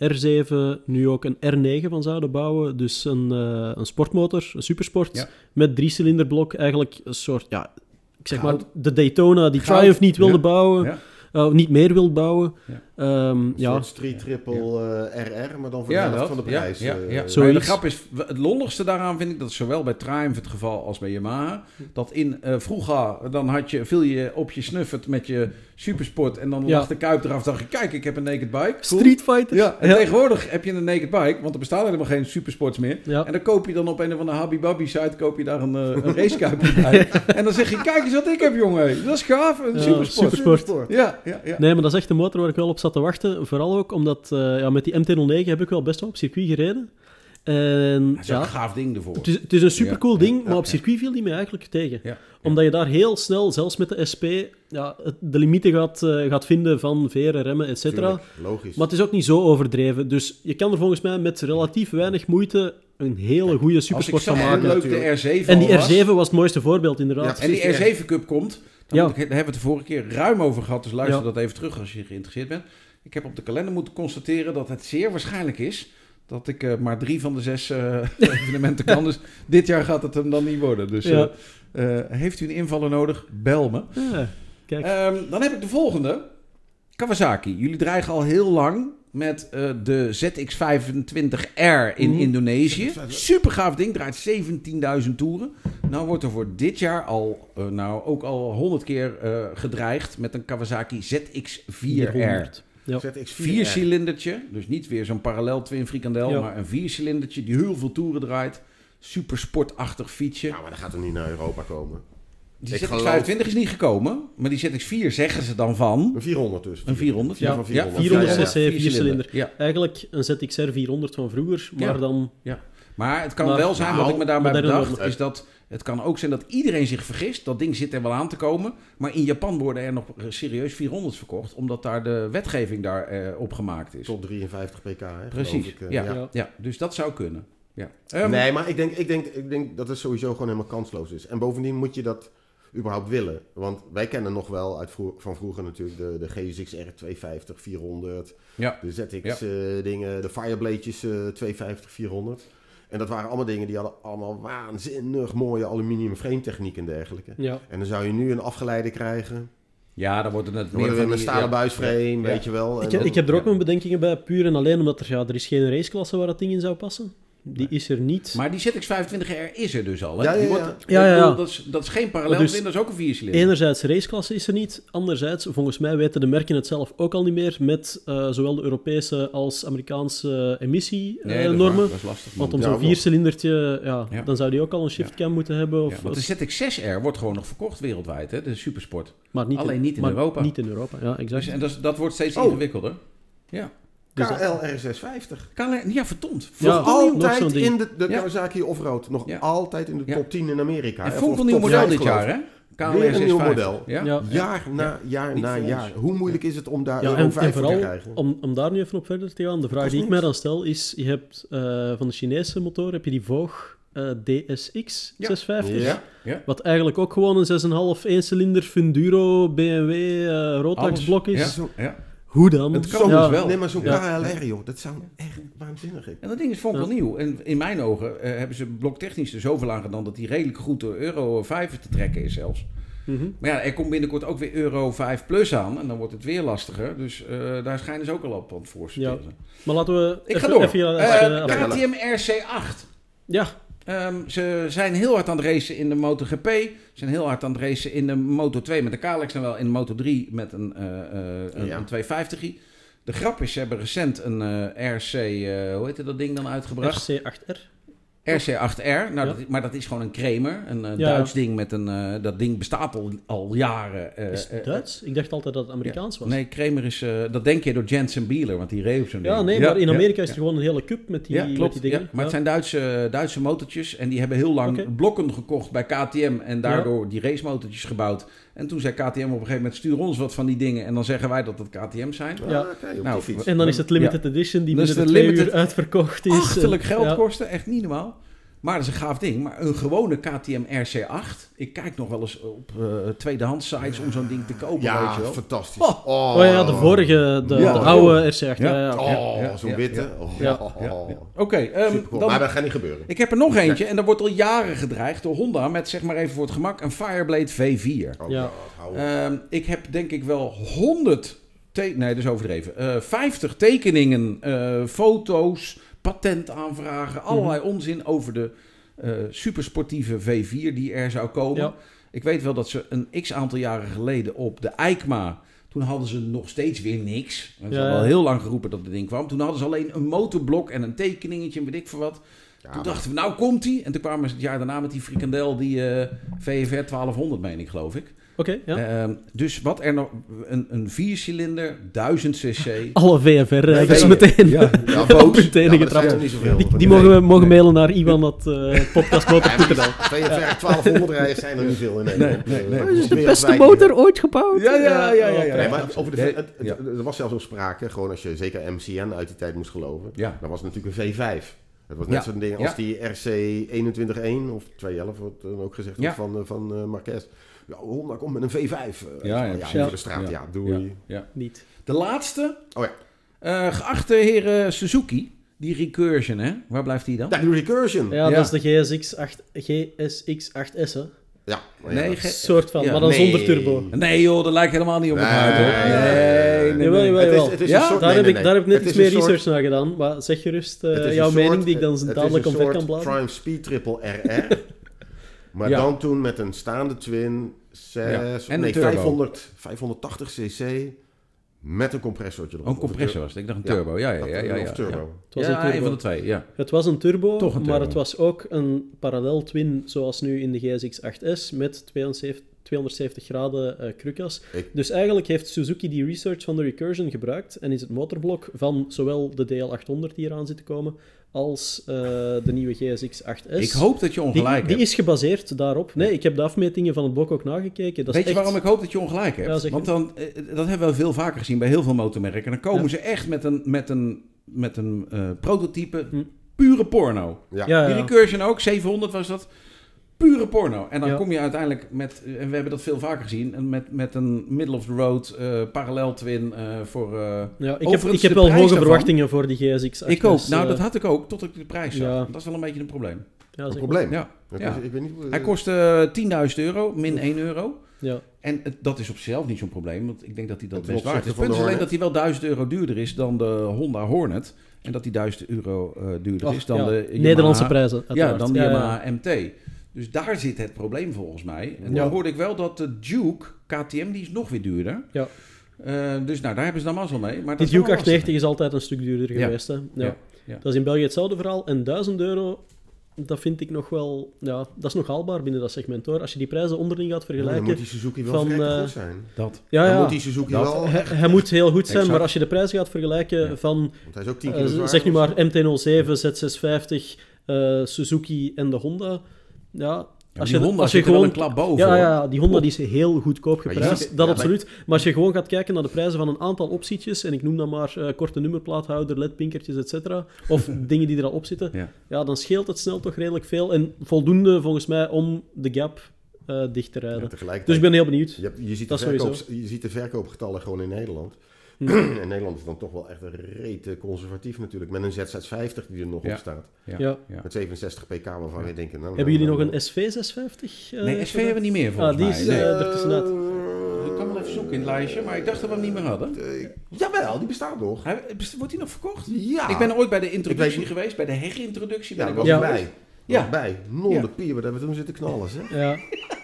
R7 nu ook een R9 van zouden bouwen. Dus een, eh, een sportmotor, een supersport, Ja. met driecilinderblok. Eigenlijk een soort, ja, ik zeg Goud. maar, de Daytona die Goud. Triumph niet wilde Ja. bouwen, Ja. eh, niet meer wil bouwen. Ja. Ehm, Een ja. soort street triple eh, RR, maar dan voor Ja, de helft van de Ja, prijs. Ja, eh, ja. Zo- Maar de grap is, het lolligste daaraan vind ik, dat zowel bij Triumph het geval als bij Yamaha, dat in eh, vroeger, dan had je, viel je op je snuffert met je supersport en dan Ja. lag de kuip eraf, dacht je, kijk, ik heb een naked bike. Cool. Street Fighter. Ja, en Ja. tegenwoordig heb je een naked bike, want er bestaan helemaal geen supersports meer. Ja. En dan koop je dan op een of andere Habibabi site koop je daar een, eh, een racekuipje bij. En dan zeg je, kijk eens wat ik heb, jongen. Dat is gaaf, een Ja, supersport. supersport. Ja, ja, ja. Nee, maar dat is echt een motor waar ik wel op zat te wachten. Vooral ook omdat eh, ja, met die MT-09 heb ik wel best wel op circuit gereden. En Dat is ja, een gaaf ding ervoor. Het is, het is een supercool Ja, ding, maar op circuit viel die mij eigenlijk tegen. Ja, Omdat je daar heel snel, zelfs met de SP, ja, de limieten gaat, eh, gaat vinden van veren, remmen, et cetera. Tuurlijk, logisch. Maar het is ook niet zo overdreven. Dus je kan er volgens mij met relatief weinig moeite een hele goede supersport van maken. leuk natuurlijk. de R7 En die al was, R7 was het mooiste voorbeeld, inderdaad. Ja, En die Precies, R7 Cup komt. Dan Ja. ik, daar hebben we het de vorige keer ruim over gehad. Dus luister Ja. dat even terug als je geïnteresseerd bent. Ik heb op de kalender moeten constateren dat het zeer waarschijnlijk is dat ik eh, maar drie van de zes eh, evenementen kan. Dus dit jaar gaat het hem dan niet worden. Dus Ja. eh, heeft u een invaller nodig? Bel me. Ja, kijk. Ehm, dan heb ik de volgende. Kawasaki. Jullie dreigen al heel lang met eh, de ZX25R in Mhm. Indonesië. Super gaaf ding. Draait 17.000 toeren. Nou wordt er voor dit jaar al, eh, nou ook al 100 keer eh, gedreigd met een Kawasaki ZX4R. 400. Ja. ZX4R. Viercilindertje. Dus niet weer zo'n parallel twin frikandel, Ja. maar een viercilindertje die heel veel toeren draait. Super sportachtig fietsje. Ja, maar dat gaat er niet naar Europa komen. Die ik ZX25 is niet gekomen, maar die ZX4 zeggen ze dan van. Een 400 dus. Een 400? Ja, Ja, van 400. 400 Ja, ja, cc, ja. vier cilinder. Ja, Eigenlijk een ZXR 400 van vroeger, maar Ja. dan... maar het kan Maar- wel zijn, nou, wat ik me daarbij bedacht, normen. is dat het kan ook zijn dat iedereen zich vergist. Dat ding zit er wel aan te komen. Maar in Japan worden er nog serieus 400's verkocht, omdat daar de wetgeving daar eh, op gemaakt is. Tot 53 pk, hè, Precies, geloof ik, eh, ja, ja. ja. dus dat zou kunnen. Ja. Ehm, nee, maar ik denk, ik, denk, ik denk dat het sowieso gewoon helemaal kansloos is. En bovendien moet je dat überhaupt willen. Want wij kennen nog wel uit vroeg- van vroeger natuurlijk de, de GSX R 250, 400. Ja. De ZX Ja. eh, dingen, de Fireblade'jes eh 250, 400. En dat waren allemaal dingen die hadden allemaal waanzinnig mooie aluminium frame techniek en dergelijke. Ja. En dan zou je nu een afgeleide krijgen. ja, dan wordt het net een stalen ja. buisframe, Ja. weet je wel. Ik, ik heb er ook ja. mijn bedenkingen bij, puur en alleen omdat er, ja, er is geen raceklasse waar dat ding in zou passen. Die is er niet. Maar die ZX25R is er dus al. Hè? Ja, ja, wordt- Ja, ja, bedoel, ja. Dat, is, dat is geen parallel Dus dat is ook een viercilinder. Enerzijds, raceklasse is er niet. Anderzijds, volgens mij weten de merken het zelf ook al niet meer met eh, zowel de Europese als Amerikaanse Nee, dat is emissienormen. waar, dat is lastig. Want om zo'n viercilindertje, ja, Ja. dan zou die ook al een shiftcam moeten hebben. Of, Ja, want de ZX6R wordt gewoon nog verkocht wereldwijd, hè? de supersport. maar niet alleen niet in maar Europa. Niet in Europa, ja, exact. Dus, en dat, dat wordt steeds Oh. ingewikkelder. Ja. Dus dat- KL R650. Kan, ja, verdomd. Ja, altijd in de, de Ja. Kawasaki Offroad. Nog Ja. altijd in de Ja. top 10 in Amerika. En of top model 5 dit jaar, hè? ik. Weer een nieuw 650. model. Ja? Ja. Jaar na jaar na jaar. Hoe moeilijk is het om daar Ja, en, 5 en voor te vooral, krijgen? om, om daar nu even op verder te gaan, de vraag die ik niks. mij dan stel is, je hebt eh, van de Chinese motor, heb je die Vogue eh, DSX Ja. 650, Ja. Ja. wat eigenlijk ook gewoon een 6,5 1-cilinder Funduro BMW eh Rotax Alles. blok is. Ja. Hoe dan? Het kan Ja. dus wel. Nee, maar zo'n Ja. KLR, joh, dat zou echt waanzinnig zijn. En dat ding is vond ik wel nieuw. En in mijn ogen eh, hebben ze bloktechnisch er zoveel aan gedaan dat die redelijk goed door Euro 5 te trekken is zelfs. Mhm. Maar ja, er komt binnenkort ook weer Euro 5 Plus aan. En dan wordt het weer lastiger. Dus eh, daar schijnen ze ook al op aan het voorstellen. Maar laten we Ik ga even- door. even, Eh, even. KTM RC8. ja, Ehm, ze zijn heel hard aan het racen in de MotoGP. Ze zijn heel hard aan het racen in de Moto2 met de Kalex. En wel in de Moto3 met een, eh, eh, een, Ja. een 250. De grap is, ze hebben recent een eh, RC, eh, hoe heet dat ding dan uitgebracht? RC8R. RC8R, nou, dat, maar dat is gewoon een Kramer. Een eh. Duits ding met een... eh, dat ding bestaat al, al jaren. eh, Is het Duits? Ik dacht altijd dat het Amerikaans was. Nee, Kramer is... dat denk je door Jensen Bieler, want die reed op zo'n Ja, nee, maar in Amerika is er gewoon een hele cup met die, ja, met klopt. die dingen. Ja, maar het zijn Duitse, Duitse motortjes en die hebben heel lang blokken gekocht bij KTM en daardoor die racemotortjes gebouwd. En toen zei KTM op een gegeven moment, stuur ons wat van die dingen en dan zeggen wij dat het KTM zijn. Ja. oké, op Nou. En dan is het limited edition die Dus binnen de de twee limited- uur uitverkocht is. Achterlijk geld ja. kosten, echt niet normaal. Maar dat is een gaaf ding. Maar een gewone KTM RC8, ik kijk nog wel eens op eh tweedehands sites om zo'n ding te kopen, weet Ja, je wel. fantastisch. Oh. Oh ja, de vorige, de, Ja. de oude RC8. Ja. Ja. Ja, oké. Oh, Ja, zo'n ja, witte. ja. Oh, Ja. oh, Ja, oh. ja. Oké, ehm, Maar dat gaat niet gebeuren. ik heb er nog eentje en dat wordt al jaren gedreigd door Honda met zeg maar even voor het gemak een Fireblade V4. Oh, Ja. God, hou op. Ehm, ik heb denk ik wel 100, te- nee dat is overdreven, Eh 50 tekeningen, eh, foto's, patentaanvragen, allerlei onzin over de eh, supersportieve V4 die er zou komen. Ja. Ik weet wel dat ze een x aantal jaren geleden op de EICMA, toen hadden ze nog steeds weer niks. Ze Ja. hadden al heel lang geroepen dat het ding kwam. Toen hadden ze alleen een motorblok en een tekeningetje en weet ik veel wat. Ja, toen maar- dachten we, nou komt hij. En toen kwamen ze het jaar daarna met die frikandel, die eh, VFR 1200 meen ik geloof ik. Oké, ja. Ehm, dus wat er nog, een, een viercilinder, 1000 cc. Alle VFR Nee, rijders nee. meteen Ja. Ja, op boos. hun tenen Ja, maar dat zijn getrapt. niet zoveel. Die, die mogen, we, nee. mogen mailen naar Iwan at uh, podcastmotor.nl. VFR 1200 rijders zijn er niet veel in Nederland. Nee, nee, nee. Eh, Dat is de beste motor ooit gebouwd. Ja, ja, ja, ja. ja, Nee, ja. maar over de, Nee, het- het- ja. er was zelfs ook sprake, gewoon als je zeker MCN uit die tijd moest geloven, Ja. dan was het natuurlijk een V5. Het was net Ja. zo'n ding als Ja. die RC 21.1 of 211, wordt dan ook gezegd Ja. van, eh, van eh, Marquez. Ja, Honda komt met een V5. eh, Ja, ja, ja, voor de straat, ja, doei. Ja. Niet. De laatste. Oh ja. Eh, geachte heren Suzuki, die Recursion, hè? Waar blijft die dan? Ja, die Recursion. Ja, Ja, Ja. dat is de GSX-8, GSX-8S, hè. maar Nee, ja. ge- soort van, Ja, maar dan nee. zonder turbo. Nee joh, dat lijkt helemaal niet op Nee, elkaar, hoor. nee, Nee, nee, nee, Jawel, nee. jawel. Het is, het is Ja? een soort, Daar, nee, heb nee, ik, daar heb ik net iets meer een soort- research naar gedaan, maar zeg gerust eh, is jouw een mening die ik dan het is dadelijk een omver kan blazen. Triumph Speed Triple RR. maar Ja. dan toen met een staande twin, Ja, en een nee, turbo. 500, 580 cc met een compressortje erop. Oh, een compressor was het. Ik dacht een turbo. Ja, ja, ja. ja, ja, of turbo. ja. Het was ja, een turbo. een van de twee, ja. Het was een turbo, Toch een maar het was ook een parallel twin, zoals nu in de GSX-8S, met 72, 270 graden eh krukas. Ik- Dus eigenlijk heeft Suzuki die research van de Recursion gebruikt en is het motorblok van zowel de DL800 die eraan zit te komen, als eh, de nieuwe GSX-8S. Ik hoop dat je die, ongelijk die hebt. is gebaseerd daarop. Nee, ik heb de afmetingen van het blok ook nagekeken. Dat Weet is je echt... waarom ik hoop dat je ongelijk hebt? Ja, zeg Want dan, eh, dat hebben we veel vaker gezien bij heel veel motormerken. Dan komen Ja. ze echt met een, met een, met een eh, prototype Hm. pure porno. Ja. Ja, Die. Recursion ook, 700 was dat. Pure porno. En dan Ja. kom je uiteindelijk met, en we hebben dat veel vaker gezien, en met, met een middle of the road eh parallel twin eh, voor... eh, Ja, ik heb, ik heb wel hoge daarvan- verwachtingen voor die GSX-8S. ik ook. Nou, eh, dat had ik ook, tot ik de prijs zag. Ja. Dat is wel een beetje een probleem. ja, Een probleem. Ja. Dat Ja. is- ik weet niet, Hij kost eh 10.000 euro, min 1 euro. Ja. En het- dat is op zichzelf niet zo'n probleem, want ik denk dat hij dat Ten best waard is. Het punt is alleen dat hij wel 1000 euro duurder is dan de Honda Hornet. En dat hij 1000 euro eh, duurder is dan ja. de Yamaha- Nederlandse prijzen, Ja, dan de Ja, ja. Yamaha MT. Dus daar zit het probleem volgens mij. En Ja. dan hoorde ik wel dat de Duke KTM, die is nog weer duurder. Ja. Eh, dus nou, daar hebben ze dan mazzel mee. Maar dat Die Duke lastig. 890 is altijd een stuk duurder Ja. geweest. Hè? Ja. Ja, ja. Dat is in België hetzelfde verhaal. En 1000 euro, dat vind ik nog wel... Ja, dat is nog haalbaar binnen dat segment, hoor. Als je die prijzen onderling gaat Ja, dan vergelijken... moet die Suzuki wel van, eh, goed zijn. Dat. ja, Dan ja, moet die Suzuki dat- wel... hij, hij moet heel goed zijn, Exact. maar als je de prijzen gaat vergelijken Ja. van... Want hij is ook 10 eh, kilo zwaar zeg nu maar zo. MT-07, Z650, eh, Suzuki en de Honda... Ja, Ja, als die je, Honda als je gewoon... een klap boven. Ja, hoor. ja, die Honda die is heel goedkoop geprijsd, ziet- dat ja, absoluut. Maar als je gewoon gaat kijken naar de prijzen van een aantal optietjes, en ik noem dan maar eh, korte nummerplaathouder, ledpinkertjes, et cetera, of dingen die er al op zitten, Ja. ja, dan scheelt het snel toch redelijk veel. En voldoende volgens mij om de gap eh, dicht te rijden. Dus ik ben heel benieuwd. je, hebt, je, ziet de verkoop, je ziet de verkoopgetallen gewoon in Nederland. en Nederland is dan toch wel echt rete conservatief natuurlijk. Met een ZZ50 die er nog Ja. op staat. Ja. Ja. Ja. Met 67 pk waarvan je denkt... Nou, Hebben jullie nog een SV650? eh, Nee, SV hebben we niet meer volgens Ah, die mij. is, Nee. eh, ertussenuit. Ik kan wel even zoeken in het lijstje, maar ik dacht dat we hem niet meer hadden. Jawel, die bestaat nog. Hij- Wordt hij nog verkocht? Ja. Ik ben ooit bij de introductie weet- geweest, bij de herintroductie. Ben Ja, ik was bij. Ja. bij. Non Ja. de pier, wat hebben we toen zitten knallen, zeg. Ja.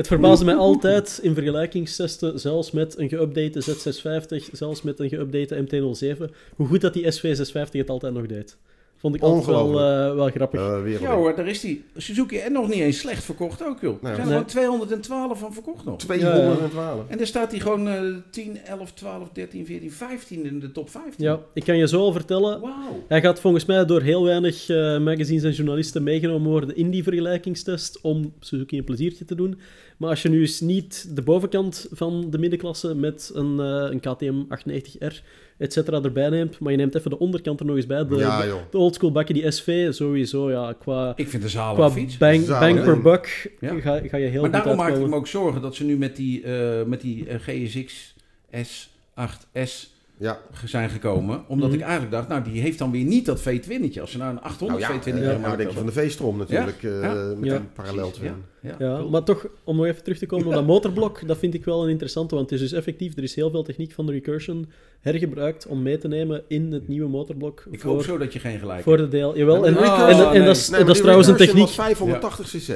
Het verbaasde mij altijd in vergelijkingstesten, zelfs met een geüpdate Z650, zelfs met een geüpdate MT-07, hoe goed dat die SV650 het altijd nog deed. Vond ik altijd wel, Ongelooflijk. eh, wel grappig. Eh, Ja hoor, daar is die Suzuki en nog niet eens slecht verkocht ook, joh. Er Nee. zijn er Nee. gewoon 212 van verkocht nog. 212. En daar staat hij gewoon eh 10, 11, 12, 13, 14, 15 in de top 15. ja, ik kan je zo al vertellen, Wauw. hij gaat volgens mij door heel weinig eh, magazines en journalisten meegenomen worden in die vergelijkingstest om Suzuki een pleziertje te doen. Maar als je nu eens niet de bovenkant van de middenklasse met een, eh, een KTM 890R, et cetera, erbij neemt, maar je neemt even de onderkant er nog eens bij, de, Ja, de, de oldschool bakken, die SV, sowieso, ja, qua, Ik vind zalige qua fiets. bang, Zalig, bang per buck Ja. ga, ga je heel maar goed daarom maak ik me ook zorgen dat ze nu met die, eh, met die eh, GSX S8S Ja. zijn gekomen. Omdat Mhm. ik eigenlijk dacht, nou die heeft dan weer niet dat V20'tje. Als ze nou een 800 Nou ja, V20 eh, hebben nou gemaakt denk je van de V-strom natuurlijk. eh, Ja. Met Ja. een parallel twin. Ja, Ja, cool. maar toch, om nog even terug te komen op dat motorblok, dat vind ik wel een interessante, want het is dus effectief, er is heel veel techniek van de recursion hergebruikt om mee te nemen in het nieuwe motorblok Ik hoop zo dat je geen gelijk voor de deel. Jawel, en, maar die en, recursion- en, en nee. dat is, trouwens een techniek, was 580 cc.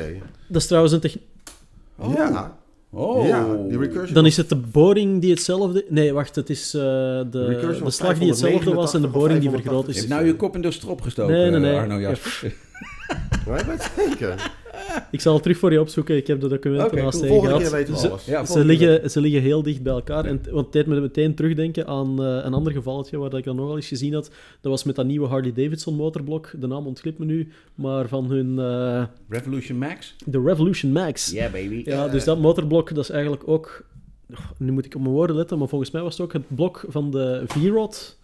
dat is trouwens een techniek, Oh. Ja. Oh. Ja, die recursion dan is het de boring die hetzelfde, nee wacht, het is eh, de, recursion de slag die hetzelfde was en de 589 boring die vergroot Je is. hebt nou je kop in de strop gestoken, Nee, nee, nee. Arno Jasper. Het zeker. Ik zal het terug voor je opzoeken, ik heb de documenten Oké, naast cool. gehad. keer Ze-. Ja, Ze keer. liggen, ze liggen heel dicht bij elkaar. En, want het deed me meteen terugdenken aan eh, een ander gevalletje waar dat ik dan nog al eens gezien had. Dat was met dat nieuwe Harley-Davidson motorblok. De naam ontglipt me nu. Maar van hun... eh, Revolution Max? de Revolution Max. Yeah, baby. Ja, dus dat motorblok, dat is eigenlijk ook... Nu moet ik op mijn woorden letten, maar volgens mij was het ook het blok van de V-Rod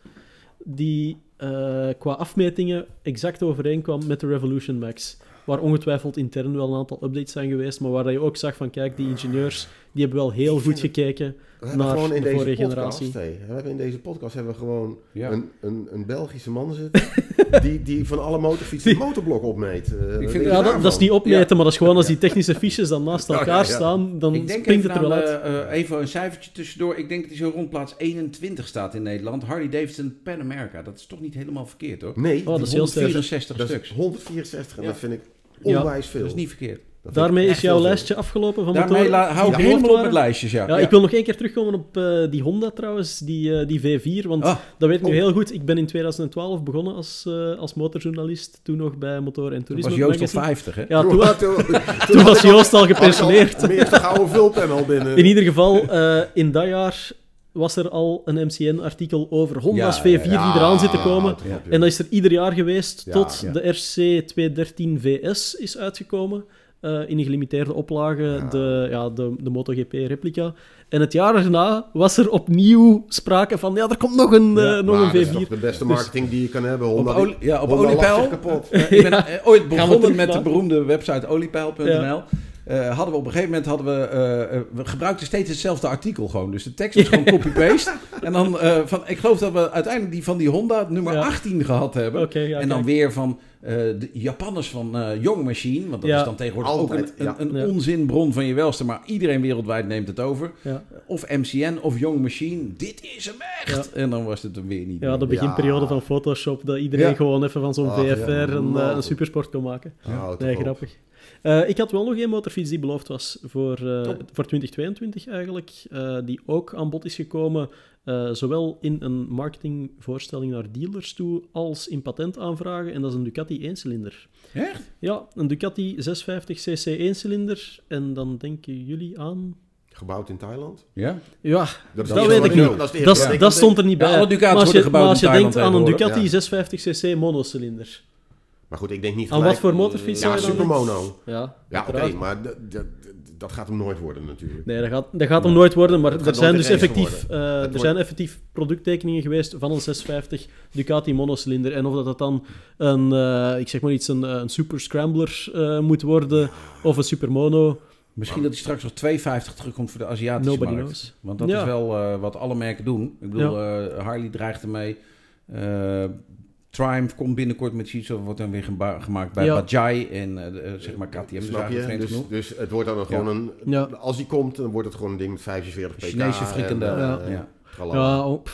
die eh, qua afmetingen exact overeenkwam met de Revolution Max. Waar ongetwijfeld intern wel een aantal updates zijn geweest, maar waar je ook zag van, kijk, die ingenieurs, die hebben wel heel goed gekeken. Naar gewoon in de deze vorige podcast, generatie. hey, we hebben in deze podcast hebben we gewoon Ja. een, een, een Belgische man zitten die, die van alle motorfietsen het motorblok opmeet. Eh, wat vind- Ja, dat, dat is niet opmeten, maar dat is gewoon als die technische fiches dan naast elkaar ja, ja. staan, dan Ik denk springt het er wel uit. eh, eh, even een cijfertje tussendoor. Ik denk dat hij zo rond plaats 21 staat in Nederland. Harley Davidson Pan America. Dat is toch niet helemaal verkeerd hoor. Nee, Oh, dat is heel sterk. 164 dat stuks. is 164 en Ja. dat vind ik Ja. onwijs veel. Dat is niet verkeerd. Dat Daarmee is jouw lijstje afgelopen van Daarmee motoren hou ik die helemaal op met lijstjes, ja. Ja, ik wil nog één keer terugkomen op eh, die Honda trouwens, die, eh, die V4. Want Ah. dat weet ik nu Oh. heel goed. Ik ben in 2012 begonnen als, eh, als motorjournalist. Toen nog bij Motor en Toen Toerisme. was Joost al Magazine. 50, hè? Ja, toen, Ja, toen, toen was Joost al al gepensioneerd. Eerste gouden vulpen binnen. In ieder geval, eh, in dat jaar was er al een MCN-artikel over Honda's Ja, V4 ja, die eraan zit te Ja, komen. En dat is er ieder jaar geweest Ja, tot ja. de RC 213 VS is uitgekomen. Eh, in een gelimiteerde oplage, Ja. de, ja, de, de MotoGP-replica. En het jaar erna was er opnieuw sprake van, ja, er komt nog een, Ja, eh, nog Maar een dat is V4. toch de beste Dus- marketing die je kan hebben. Op, Honda, olie, ja, op Honda Oliepeil. kapot. Ik ben eh, ooit begonnen met de beroemde website oliepeil.nl. Eh, hadden we op een gegeven moment hadden we, eh, eh, we gebruikten steeds hetzelfde artikel gewoon. Dus de tekst was gewoon copy-paste. En dan eh, van, ik geloof dat we uiteindelijk die van die Honda nummer Ja. 18 gehad hebben. Ja, en dan kijk. weer van eh, de Japanners van eh Young Machine. Want dat Ja. is dan tegenwoordig ook Altijd, een, ja. een, een Ja. onzinbron van je welste. Maar iedereen wereldwijd neemt het over. Ja. Of MCN of Young Machine. Dit is hem echt. En dan was het hem weer niet. Ja, de beginperiode Ja. van Photoshop, dat iedereen Ja. gewoon even van zo'n VFR een, een supersport kon maken. Nee, op. grappig. Eh, ik had wel nog één motorfiets die beloofd was voor, eh, Top. voor 2022 eigenlijk, eh, die ook aan bod is gekomen, eh, zowel in een marketingvoorstelling naar dealers toe, als in patentaanvragen, en dat is een Ducati 1-cilinder. Echt? Ja, een Ducati 650cc 1-cilinder, en dan denken jullie aan... Gebouwd in Thailand? Ja. Ja, Dat, weet ik niet. Dat, stond er niet Ja, bij. alle Ducatis maar als je, worden gebouwd maar als je in denkt aan een. Ducati 650cc monocilinder. Maar goed, ik denk niet Aan gelijk... wat voor motorfiets Ja, supermono. Ja, Ja, oké, maar dat, dat, dat gaat hem nooit worden natuurlijk. Nee, dat gaat, dat gaat hem nooit worden, maar Het er zijn dus effectief, eh, er wordt- zijn effectief producttekeningen geweest van een 650 Ducati monocilinder. En of dat, dat dan een, eh, ik zeg maar iets, een, eh, een super scrambler eh, moet worden of een super mono, Misschien dat hij straks nog 2,50 terugkomt voor de Aziatische Nobody markt. knows. Want dat Ja. is wel eh, wat alle merken doen. Ik bedoel, eh, Harley dreigt ermee. Eh, Triumph komt binnenkort met iets, dat wordt dan weer gemaakt bij Ja. Bajaj en eh, eh, zeg maar KTM. Dus Dus, dus het wordt dan gewoon een... Ja. Als die komt, dan wordt het gewoon een ding met 45 pk. Chinese frikandel. en, Ja. eh, Ja. tralala. Ja, oh,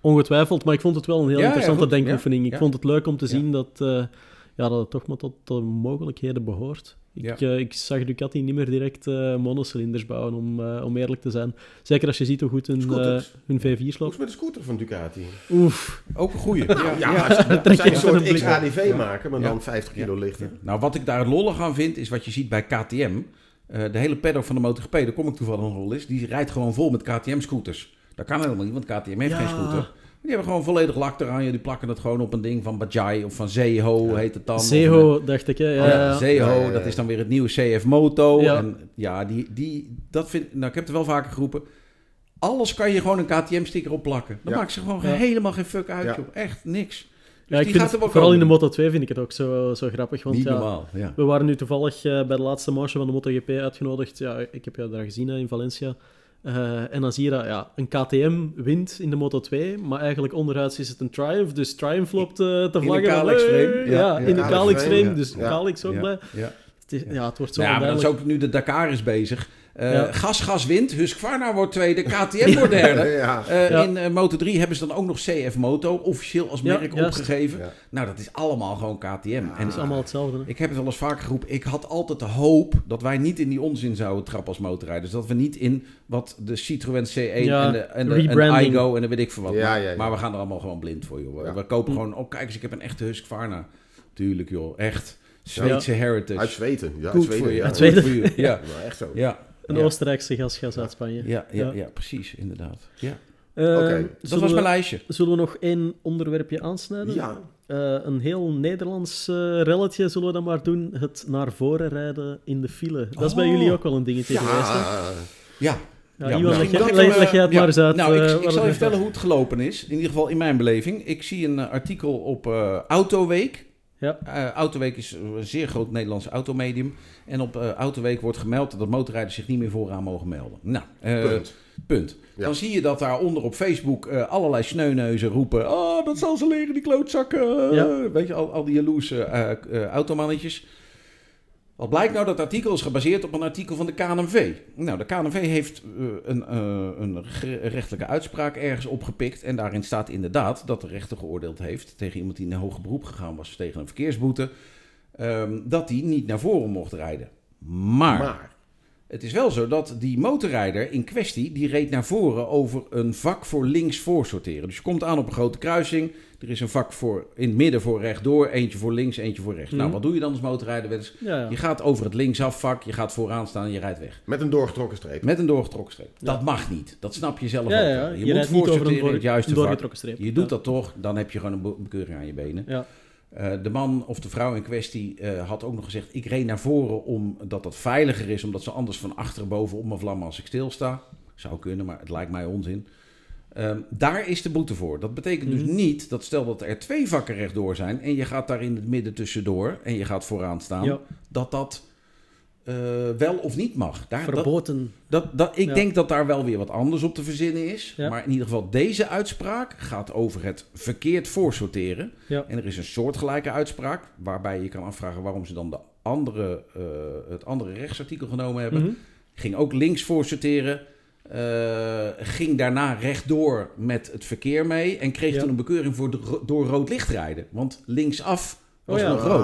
ongetwijfeld. Maar ik vond het wel een heel interessante denkoefening. Ik vond het leuk om te Ja. zien dat, eh, ja, dat het toch maar tot de mogelijkheden behoort. Ik, Ja. eh, ik zag Ducati niet meer direct eh monocilinders bouwen, om, eh, om eerlijk te zijn. Zeker als je ziet hoe goed hun, eh, hun V4 Hoe is sloopt. met de scooter van Ducati? Oef. Ook een goeie. Ja, Ja, ja. een soort. XHDV Ja. maken, maar Ja. dan 50 kilo lichter. Nou, wat ik daar het lollig aan vind, is wat je ziet bij KTM. Eh, de hele paddock van de MotoGP, daar kom ik toevallig nog wel eens, die rijdt gewoon vol met KTM-scooters. Dat kan helemaal niet, want KTM heeft Ja. geen scooter. Die hebben gewoon volledig lak eraan. Die plakken het gewoon op een ding van Bajaj of van Zeho, heet het dan. Zeho, dacht ik. Hè. Ja, een- ja. Zeho, Ja, ja, ja. dat is dan weer het nieuwe CF Moto. Ja. En ja, die, die, dat vind nou, ik heb het wel vaker geroepen. Alles kan je gewoon een KTM-sticker opplakken. Dan Ja. maakt ze gewoon Ja. helemaal geen fuck uit, Ja. joh. Echt niks. Dus Ja, ik die vind er het, vooral in de. Moto 2 vind ik het ook zo, zo grappig. Want Niet ja, normaal, ja. We waren nu toevallig eh, bij de laatste marge van de MotoGP uitgenodigd. Ja, ik heb jou daar gezien hè, in Valencia. Eh, en dan zie je dat ja, een KTM wint in de Moto 2, maar eigenlijk onderhuids is het een Triumph. Dus Triumph loopt eh, te vlaggen. van, Calix frame. hey, Ja, Ja, ja, in de Calix Calix frame, frame. ja. Dus Ja. Calix ook Ja, blij. ja. Het is, ja, het wordt zo ja, maar dat is ook nu de Dakar is bezig. Eh, Ja. Gas, gas wint. Husqvarna wordt tweede. KTM wordt derde. Ja. Eh, Ja. In eh, Moto 3 hebben ze dan ook nog CF Moto officieel als merk opgegeven. Ja. Nou, dat is allemaal gewoon KTM. en Het is allemaal hetzelfde. hè. ik heb het wel eens vaker geroepen. Ik had altijd de hoop dat wij niet in die onzin zouden trappen als motorrijders. Dat we niet in wat de Citroën C1 Ja, en de, en de en de rebranding. iGo en dan weet ik veel wat. Ja, maar, ja, ja. maar we gaan er allemaal gewoon blind voor, joh. Ja. We kopen Hm. gewoon... Oh, kijk eens, ik heb een echte Husqvarna. Tuurlijk, joh. Echt. Zweedse heritage. Uit Zweden. Ja, uit Zweden. voor je. ja. Uit Zweden. Goed voor je. Ja. Echt zo. Ja. Een. Oostenrijkse gasgas uit Spanje. Ja, ja, Ja. precies, inderdaad. Ja. Eh, Oké, Dat was mijn lijstje. Zullen we nog één onderwerpje aansnijden? Ja. Eh, een heel Nederlands eh relletje zullen we dan maar doen. Het naar voren rijden in de file. Dat is bij Oh. jullie ook wel een dingetje geweest. Hè? Ja, Ja. Ja, Iwan, leg, jij- leg- leg het ja. maar eens uit. Nou, eh, ik, waar ik zal je vertellen hoe het gelopen is. In ieder geval in mijn beleving. Ik zie een eh, artikel op eh, Autoweek. Ja. Eh, Autoweek is een zeer groot Nederlands automedium. En op eh, Autoweek wordt gemeld dat motorrijders zich niet meer vooraan mogen melden. Nou, eh, Punt. punt. Ja. Dan zie je dat daaronder op Facebook eh, allerlei sneuneuzen roepen... Oh, dat zal ze leren, die klootzakken. Ja. Weet je, al, al die jaloerse eh, eh, automannetjes. Wat blijkt nou? Dat artikel is gebaseerd op een artikel van de KNV. Nou, de KNV heeft eh, een, eh, een rechtelijke uitspraak ergens opgepikt. En daarin staat inderdaad dat de rechter geoordeeld heeft tegen iemand die in hoger beroep gegaan was tegen een verkeersboete. ehm, dat die niet naar voren mocht rijden. Maar. Het is wel zo dat die motorrijder in kwestie, die reed naar voren over een vak voor links voor sorteren. Dus je komt aan op een grote kruising. Er is een vak voor, in het midden voor rechtdoor, eentje voor links, eentje voor rechts. Mhm. Nou, wat doe je dan als motorrijder? Wel eens? Ja, ja. Je gaat over het linksafvak, je gaat vooraan staan en je rijdt weg. Met een doorgetrokken streep. Met een doorgetrokken streep. Ja. Dat mag niet. Dat snap je zelf Ja, ook. Je, Je, moet rijdt niet over een, voorsorteren in het juiste vak. doorgetrokken streep. Je doet Ja. dat toch, dan heb je gewoon een be- bekeuring aan je benen. Ja. Eh, de man of de vrouw in kwestie eh, had ook nog gezegd... ik reed naar voren omdat dat veiliger is... omdat ze anders van achteren bovenop me vlammen als ik stilsta. Zou kunnen, maar het lijkt mij onzin. Ehm, daar is de boete voor. Dat betekent dus Mhm. niet dat stel dat er twee vakken rechtdoor zijn... en je gaat daar in het midden tussendoor en je gaat vooraan staan... Ja, dat dat eh, wel of niet mag. Daar, dat, verboten. dat, dat, ik Ja. denk dat daar wel weer wat anders op te verzinnen is. Ja. Maar in ieder geval, deze uitspraak gaat over het verkeerd voorsorteren. Ja. En er is een soortgelijke uitspraak, waarbij je kan afvragen waarom ze dan de andere, eh, het andere rechtsartikel genomen hebben. Mhm. Ging ook links voorsorteren. eh, ging daarna rechtdoor met het verkeer mee. En kreeg toen een bekeuring voor door rood licht rijden. Want linksaf was Oh ja. nog rood.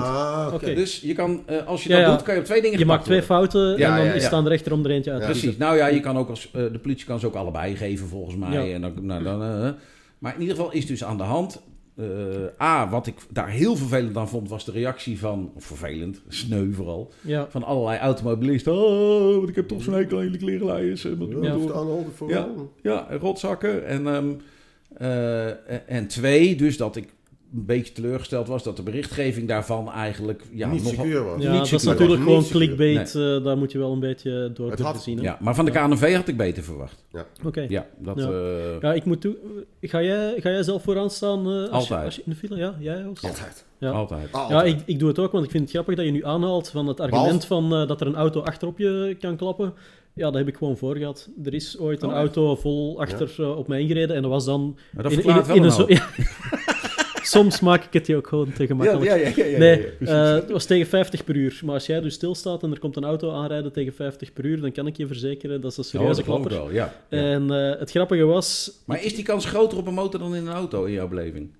Ah. Dus je kan, eh, als je Ja, dat ja. doet, kan je op twee dingen Je maakt twee worden. fouten Ja, en dan ja, ja. staan er echter om er eentje uit. Te Precies. Nou ja, je kan ook als, eh, de politie kan ze ook allebei geven volgens mij. Ja. En dan, nou, dan, eh, maar in ieder geval is dus aan de hand. eh, A, wat ik daar heel vervelend aan vond, was de reactie van, of vervelend, sneu vooral, Ja. van allerlei automobilisten. Oh, want ik heb toch zo'n hekel aan jullie klerenlijers. wat- Ja, Ja. rotzakken. En, ehm, eh, en twee, dus dat ik een beetje teleurgesteld was dat de berichtgeving daarvan eigenlijk ja, niet nogal- secuur was. Ja, niet dat is natuurlijk gewoon clickbait. eh, daar moet je wel een beetje door had- zien. hè? Ja, maar van de KNV had ik beter verwacht. Oké. Ja, dat... Ja. eh, Ja, ik moet toe... Ga jij, ga jij zelf vooraan staan eh, als, je, als je in de file... Ja, jij ook? Altijd. Ja. Altijd. Ja, ik, ik doe het ook, want ik vind het grappig dat je nu aanhaalt van het argument van eh, dat er een auto achterop je kan klappen. Ja, dat heb ik gewoon voor gehad. Er is ooit een Oh, ja. auto vol achter op mij ingereden en dat was dan... Maar dat in- in- in wel een een zo- hoop. Ja. Soms maak ik het je ook gewoon te gemakkelijk. ja, ja, ja, nee, eh, het was tegen 50 per uur. Maar als jij dus stilstaat en er komt een auto aanrijden tegen 50 per uur, dan kan ik je verzekeren dat is een Oh, serieuze dat klapper. wel, ja. ja. En eh, het grappige was... Maar is die kans groter op een motor dan in een auto in jouw beleving?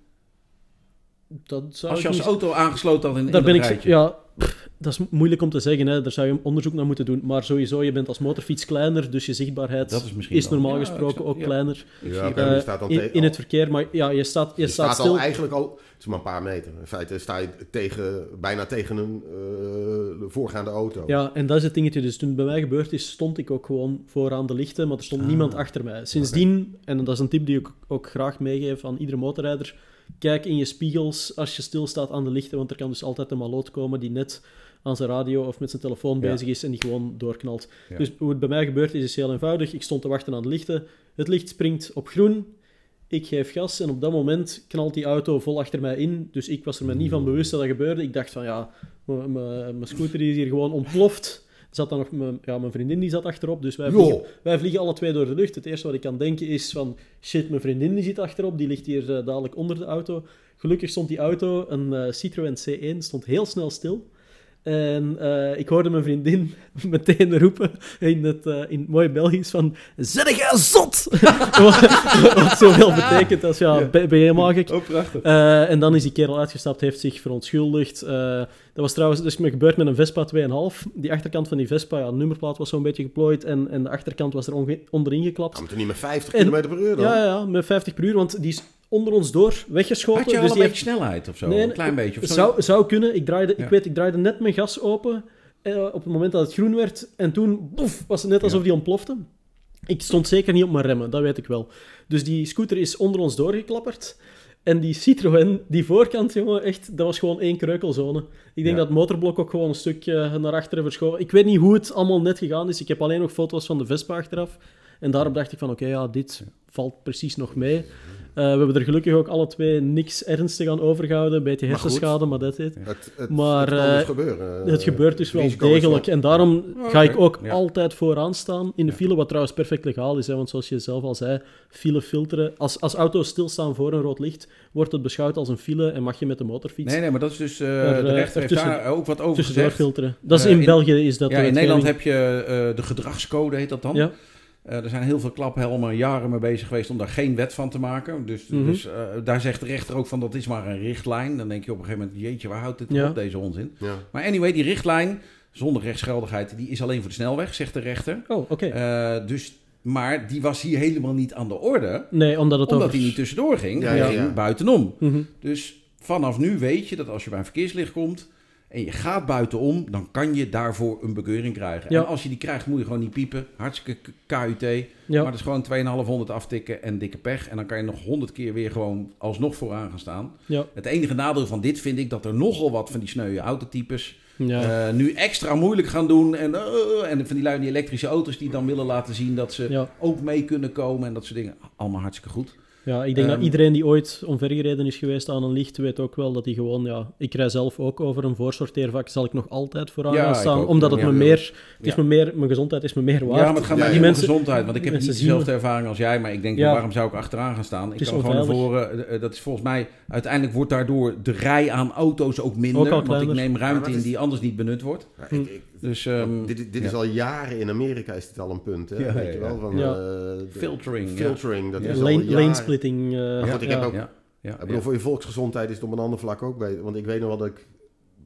Dat zou Als je als niet- auto aangesloten had in, in Daar ben ik, rijtje. ja, pff, dat is moeilijk om te zeggen. Hè. Daar zou je onderzoek naar moeten doen. Maar sowieso, je bent als motorfiets kleiner, dus je zichtbaarheid Dat is normaal Ja, gesproken ook ja. kleiner Ja, het. je eh, staat dan in, tegen- in het verkeer. Maar ja, je staat, je Je staat, staat stil. al eigenlijk al, het is maar een paar meter. In feite sta je tegen, bijna tegen een eh, voorgaande auto. Ja, en dat is het dingetje. Dus toen het bij mij gebeurd is, stond ik ook gewoon vooraan de lichten, maar er stond niemand achter mij. Sindsdien, en dat is een tip die ik ook graag meegeef aan iedere motorrijder, kijk in je spiegels als je stilstaat aan de lichten, want er kan dus altijd een maloot komen die net aan zijn radio of met zijn telefoon bezig is en die gewoon doorknalt. Dus hoe het bij mij gebeurd is, is heel eenvoudig. Ik stond te wachten aan de lichten. Het licht springt op groen. Ik geef gas en op dat moment knalt die auto vol achter mij in. Dus ik was er me niet van bewust dat dat gebeurde. Ik dacht van ja, mijn scooter is hier gewoon ontploft. Zat dan nog mijn, ja, mijn vriendin die zat achterop, dus wij vliegen, wij vliegen alle twee door de lucht. Het eerste wat ik kan denken is van shit, mijn vriendin die zit achterop, die ligt hier eh, dadelijk onder de auto. Gelukkig stond die auto, een eh, Citroën C1, stond heel snel stil. En eh, ik hoorde mijn vriendin meteen roepen in het, eh, in het mooie Belgisch van... Zet jij zot? wat, wat zoveel betekent als ja, ben ben je helemaal gek? Oh, prachtig. Eh, en dan is die kerel uitgestapt, heeft zich verontschuldigd. Dat was trouwens dus me gebeurd met een Vespa 2,5. Die achterkant van die Vespa, ja, de nummerplaat was zo'n beetje geplooid en, en de achterkant was er onge- onderin geklapt. Het er niet met 50 En- km per uur dan? Ja, ja, met 50 per uur, want die is onder ons door weggeschoten. Had je al dus een die beetje snelheid of zo? Nee, een klein beetje? Of zo? zou, zou kunnen. Ik, draaide, Ja. ik weet, ik draaide net mijn gas open eh, op het moment dat het groen werd. En toen boef, was het net alsof Ja. die ontplofte. Ik stond zeker niet op mijn remmen, dat weet ik wel. Dus die scooter is onder ons doorgeklapperd. En die Citroën, die voorkant, jongen, echt, dat was gewoon één kreukelzone. Ik denk Ja. dat het motorblok ook gewoon een stukje naar achteren verschoven. Ik weet niet hoe het allemaal net gegaan is. Ik heb alleen nog foto's van de Vespa achteraf. En daarop dacht ik van, oké, ja, dit valt precies nog mee. Eh, we hebben er gelukkig ook alle twee niks ernstig aan overgehouden. Een beetje hersenschade, maar dat is Het, het, Maar, het kan eh, dus gebeuren. het gebeurt dus wel degelijk. wel- En daarom ga ik ook Ja. altijd vooraan staan in de file, wat trouwens perfect legaal is. Hè, want zoals je zelf al zei, file filteren. Als, als auto's stilstaan voor een rood licht, wordt het beschouwd als een file en mag je met de motorfiets Nee, nee, maar dat is dus... eh, Er, de eh, rechter heeft daar ook wat over tussendoor gezegd. filteren. Dat is Eh, in, in- België is dat Ja, in Nederland heb je eh, de gedragscode, heet dat dan. Ja, Eh, er zijn heel veel klaphelmen jaren mee bezig geweest om daar geen wet van te maken. Dus, Mhm. dus eh, daar zegt de rechter ook van dat is maar een richtlijn. Dan denk je op een gegeven moment, jeetje, waar houdt dit Ja. op, deze onzin? Ja. Maar anyway, die richtlijn, zonder rechtsgeldigheid, die is alleen voor de snelweg, zegt de rechter. oh, oké. Eh, dus, maar die was hier helemaal niet aan de orde, nee, omdat het omdat over... hij niet tussendoor ging. Ja, hij ja, ging ja. buitenom. Mhm. Dus vanaf nu weet je dat als je bij een verkeerslicht komt en je gaat buitenom, dan kan je daarvoor een bekeuring krijgen. Ja. En als je die krijgt, moet je gewoon niet piepen. Hartstikke KUT. Ja. Maar dat is gewoon 2,500 aftikken en dikke pech. En dan kan je nog 100 keer weer gewoon alsnog vooraan gaan staan. Ja, Het enige nadeel van dit vind ik dat er nogal wat van die sneuwe autotypes ja. eh, nu extra moeilijk gaan doen. En, eh, en van die lui die elektrische auto's die dan willen laten zien dat ze ja. ook mee kunnen komen en dat soort dingen. Allemaal hartstikke goed. Ja, ik denk Ehm, dat iedereen die ooit omvergereden is geweest aan een licht, weet ook wel dat hij gewoon, ja, ik rij zelf ook over een voorsorteervak, zal ik nog altijd vooraan Ja, staan, ook. omdat het Ja, me meer, het is me meer, mijn gezondheid is me meer waard. Ja, maar het gaat Ja, mij om mensen- gezondheid. Want ik heb niet dezelfde ervaring als jij. Maar ik denk, Ja. waarom zou ik achteraan gaan staan? Ik kan gewoon voren. eh, eh, Dat is volgens mij... Uiteindelijk wordt daardoor de rij aan auto's ook minder. Ook want ik neem ruimte in die anders niet benut wordt. Ja, ik- ik- Dus ehm, dit dit is al jaren in Amerika is dit al een punt. Hè? Ja, Weet ja, je wel? Van, Ja. eh, Filtering, ja. Filtering, dat Ja. is al lane, jaren. lane splitting. Maar goed, ik heb ook- ja, ja, Ik bedoel, voor je volksgezondheid is het op een ander vlak ook bij. Want ik weet nog wel dat ik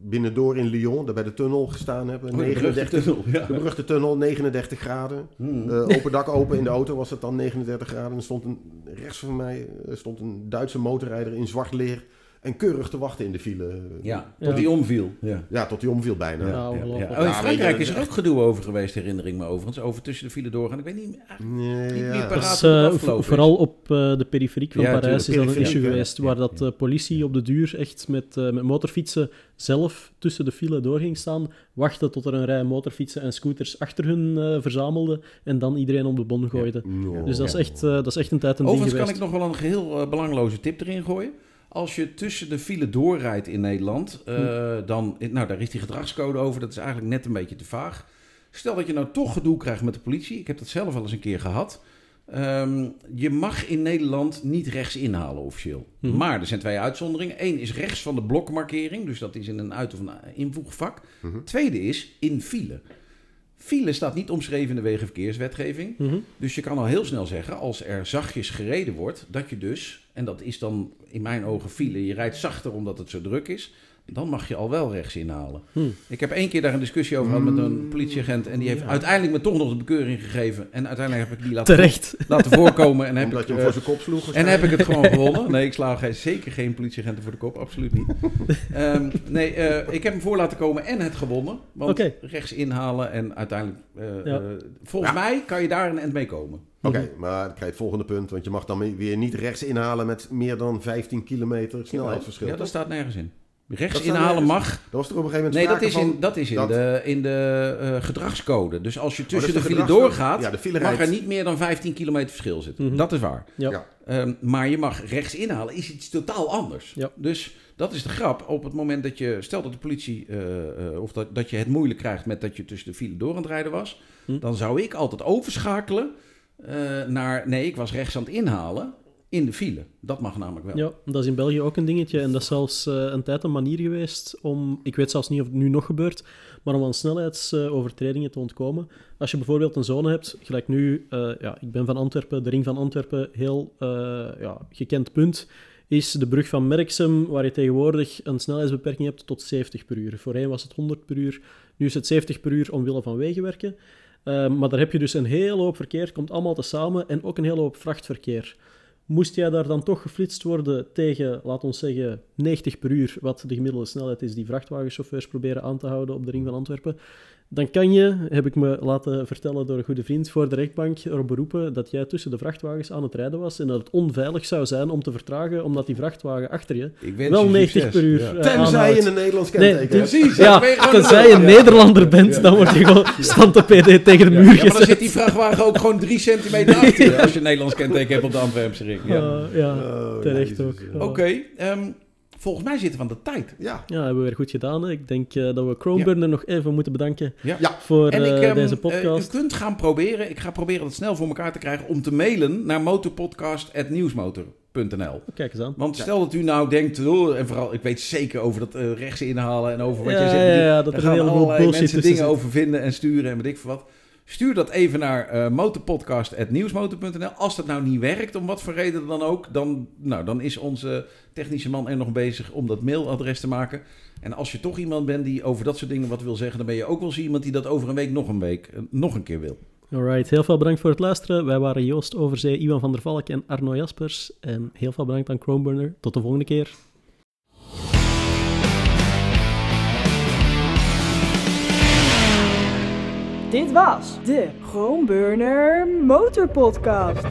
binnendoor in Lyon, daar bij de tunnel gestaan heb. Oh, de 39, tunnel, ja. de beruchte tunnel, 39 graden. Hmm. Eh, open dak open in de auto was het dan 39 graden. En stond een, rechts van mij stond een Duitse motorrijder in zwart leer En keurig te wachten in de file. Ja, Ja. tot die omviel. Ja. Ja, tot die omviel bijna. Ja, Ja, ongelooflijk. ja. Oh, in Frankrijk is er ook gedoe over geweest, herinner ik me overigens. Over tussen de file doorgaan. Ik weet niet, eigenlijk Nee, Niet ja. meer Dat is, eh, vooral op eh, de periferiek van Ja, Parijs is dat een issue ja. geweest, Ja, waar dat ja. de politie op de duur echt met, eh, met motorfietsen zelf tussen de file door ging staan, wachten tot er een rij motorfietsen en scooters achter hun eh, verzamelde en dan iedereen op de bon gooide. Ja. Dus dat is, echt, eh, dat is echt een tijd een ding Overigens kan ik nog wel een geheel eh, belangloze tip erin gooien. Als je tussen de file doorrijdt in Nederland, eh, Hm. dan, nou daar is die gedragscode over, dat is eigenlijk net een beetje te vaag. Stel dat je nou toch gedoe krijgt met de politie, ik heb dat zelf al eens een keer gehad. Ehm, je mag in Nederland niet rechts inhalen officieel. Mhm. Maar er zijn twee uitzonderingen. Eén is rechts van de blokmarkering, dus dat is in een uit- of een invoegvak. Mhm. Tweede is in file. File staat niet omschreven in de wegenverkeerswetgeving. Mhm. Dus je kan al heel snel zeggen, als er zachtjes gereden wordt, dat je dus, en dat is dan in mijn ogen file, je rijdt zachter omdat het zo druk is, dan mag je al wel rechts inhalen. Hm. Ik heb één keer daar een discussie over gehad met een politieagent en die heeft Ja. uiteindelijk me toch nog de bekeuring gegeven. En uiteindelijk heb ik die laten, Terecht. laten voorkomen en heb Omdat ik, je hem eh, voor zijn kop sloeg. en heb ik het gewoon gewonnen. Nee, ik sla geen- zeker geen politieagenten voor de kop, absoluut niet. Ehm, nee, eh, ik heb hem voor laten komen en het gewonnen. Want rechts inhalen en uiteindelijk... eh, Ja. eh, volgens mij kan je daar een end mee komen. Oké, maar dan krijg je het volgende punt. Want je mag dan weer niet rechts inhalen met meer dan 15 kilometer snelheidsverschil. Ja, dat staat nergens in. Rechts Dat inhalen mag. Dat was er op een gegeven moment Nee, dat is in, dat is in dat- de, in de eh, gedragscode. Dus als je Oh, tussen de de file doorgaat, Ja, de file mag er niet meer dan 15 kilometer verschil zitten. Mhm. Dat is waar. Ja. Ehm, maar je mag rechts inhalen, is iets totaal anders. Ja. Dus dat is de grap. Op het moment dat je, stel dat de politie, eh, eh, of dat, dat je het moeilijk krijgt met dat je tussen de file door aan het rijden was, Hm. dan zou ik altijd overschakelen eh, naar, nee, ik was rechts aan het inhalen in de file. Dat mag namelijk wel. Ja, dat is in België ook een dingetje. En dat is zelfs eh, een tijd een manier geweest om, ik weet zelfs niet of het nu nog gebeurt, maar om aan snelheidsovertredingen te ontkomen. Als je bijvoorbeeld een zone hebt, gelijk nu, eh, ja, ik ben van Antwerpen, de ring van Antwerpen, heel eh, ja, gekend punt, is de brug van Merksem, waar je tegenwoordig een snelheidsbeperking hebt tot 70 per uur. Voorheen was het 100 per uur, nu is het 70 per uur omwille van wegenwerken. Maar daar heb je dus een hele hoop verkeer, komt allemaal tezamen, en ook een hele hoop vrachtverkeer. Moest jij daar dan toch geflitst worden tegen, laat ons zeggen, 90 per uur, wat de gemiddelde snelheid is die vrachtwagenchauffeurs proberen aan te houden op de ring van Antwerpen, dan kan je, heb ik me laten vertellen door een goede vriend voor de rechtbank, erop beroepen dat jij tussen de vrachtwagens aan het rijden was en dat het onveilig zou zijn om te vertragen, omdat die vrachtwagen achter je wel je 90 succes. per uur Ja. eh, Tenzij je een Nederlands Nee, kenteken hebt. Precies. Ja, tenzij je een- Nederlander bent, dan word je gewoon stand PD tegen de muur ja, maar dan gezet. zit die vrachtwagen ook gewoon drie centimeter achter je, als je een Nederlands kenteken hebt op de Antwerpse ring. Ja. Ja, ja, Oh, terecht ook. Oké, ehm, volgens mij zitten we aan de tijd. Ja. Ja, hebben we weer goed gedaan. Hè. Ik denk eh, dat we Chromeburner nog even moeten bedanken Ja. Ja. voor En ik, eh, ehm, deze eh, podcast. u kunt gaan proberen, ik ga proberen het snel voor elkaar te krijgen, om te mailen naar motorpodcast.nieuwsmotor.nl. Kijk eens aan. Want stel dat u nou denkt, oh, en vooral, ik weet zeker over dat rechts inhalen en over wat Ja, jij zegt. ja, ja, dat er gaan heleboel allerlei bullshit mensen dingen over vinden en sturen en weet ik veel wat. Stuur dat even naar eh motorpodcast.nieuwsmotor.nl. Als dat nou niet werkt, om wat voor reden dan ook, dan, nou, dan is onze technische man er nog bezig om dat mailadres te maken. En als je toch iemand bent die over dat soort dingen wat wil zeggen, dan ben je ook wel eens iemand die dat over een week nog een week eh, nog een keer wil. Alright, heel veel bedankt voor het luisteren. Wij waren Joost Overzee, Iwan van der Valk en Arno Jaspers. En heel veel bedankt aan Chromeburner. Tot de volgende keer. Dit was de Groenburner Motorpodcast.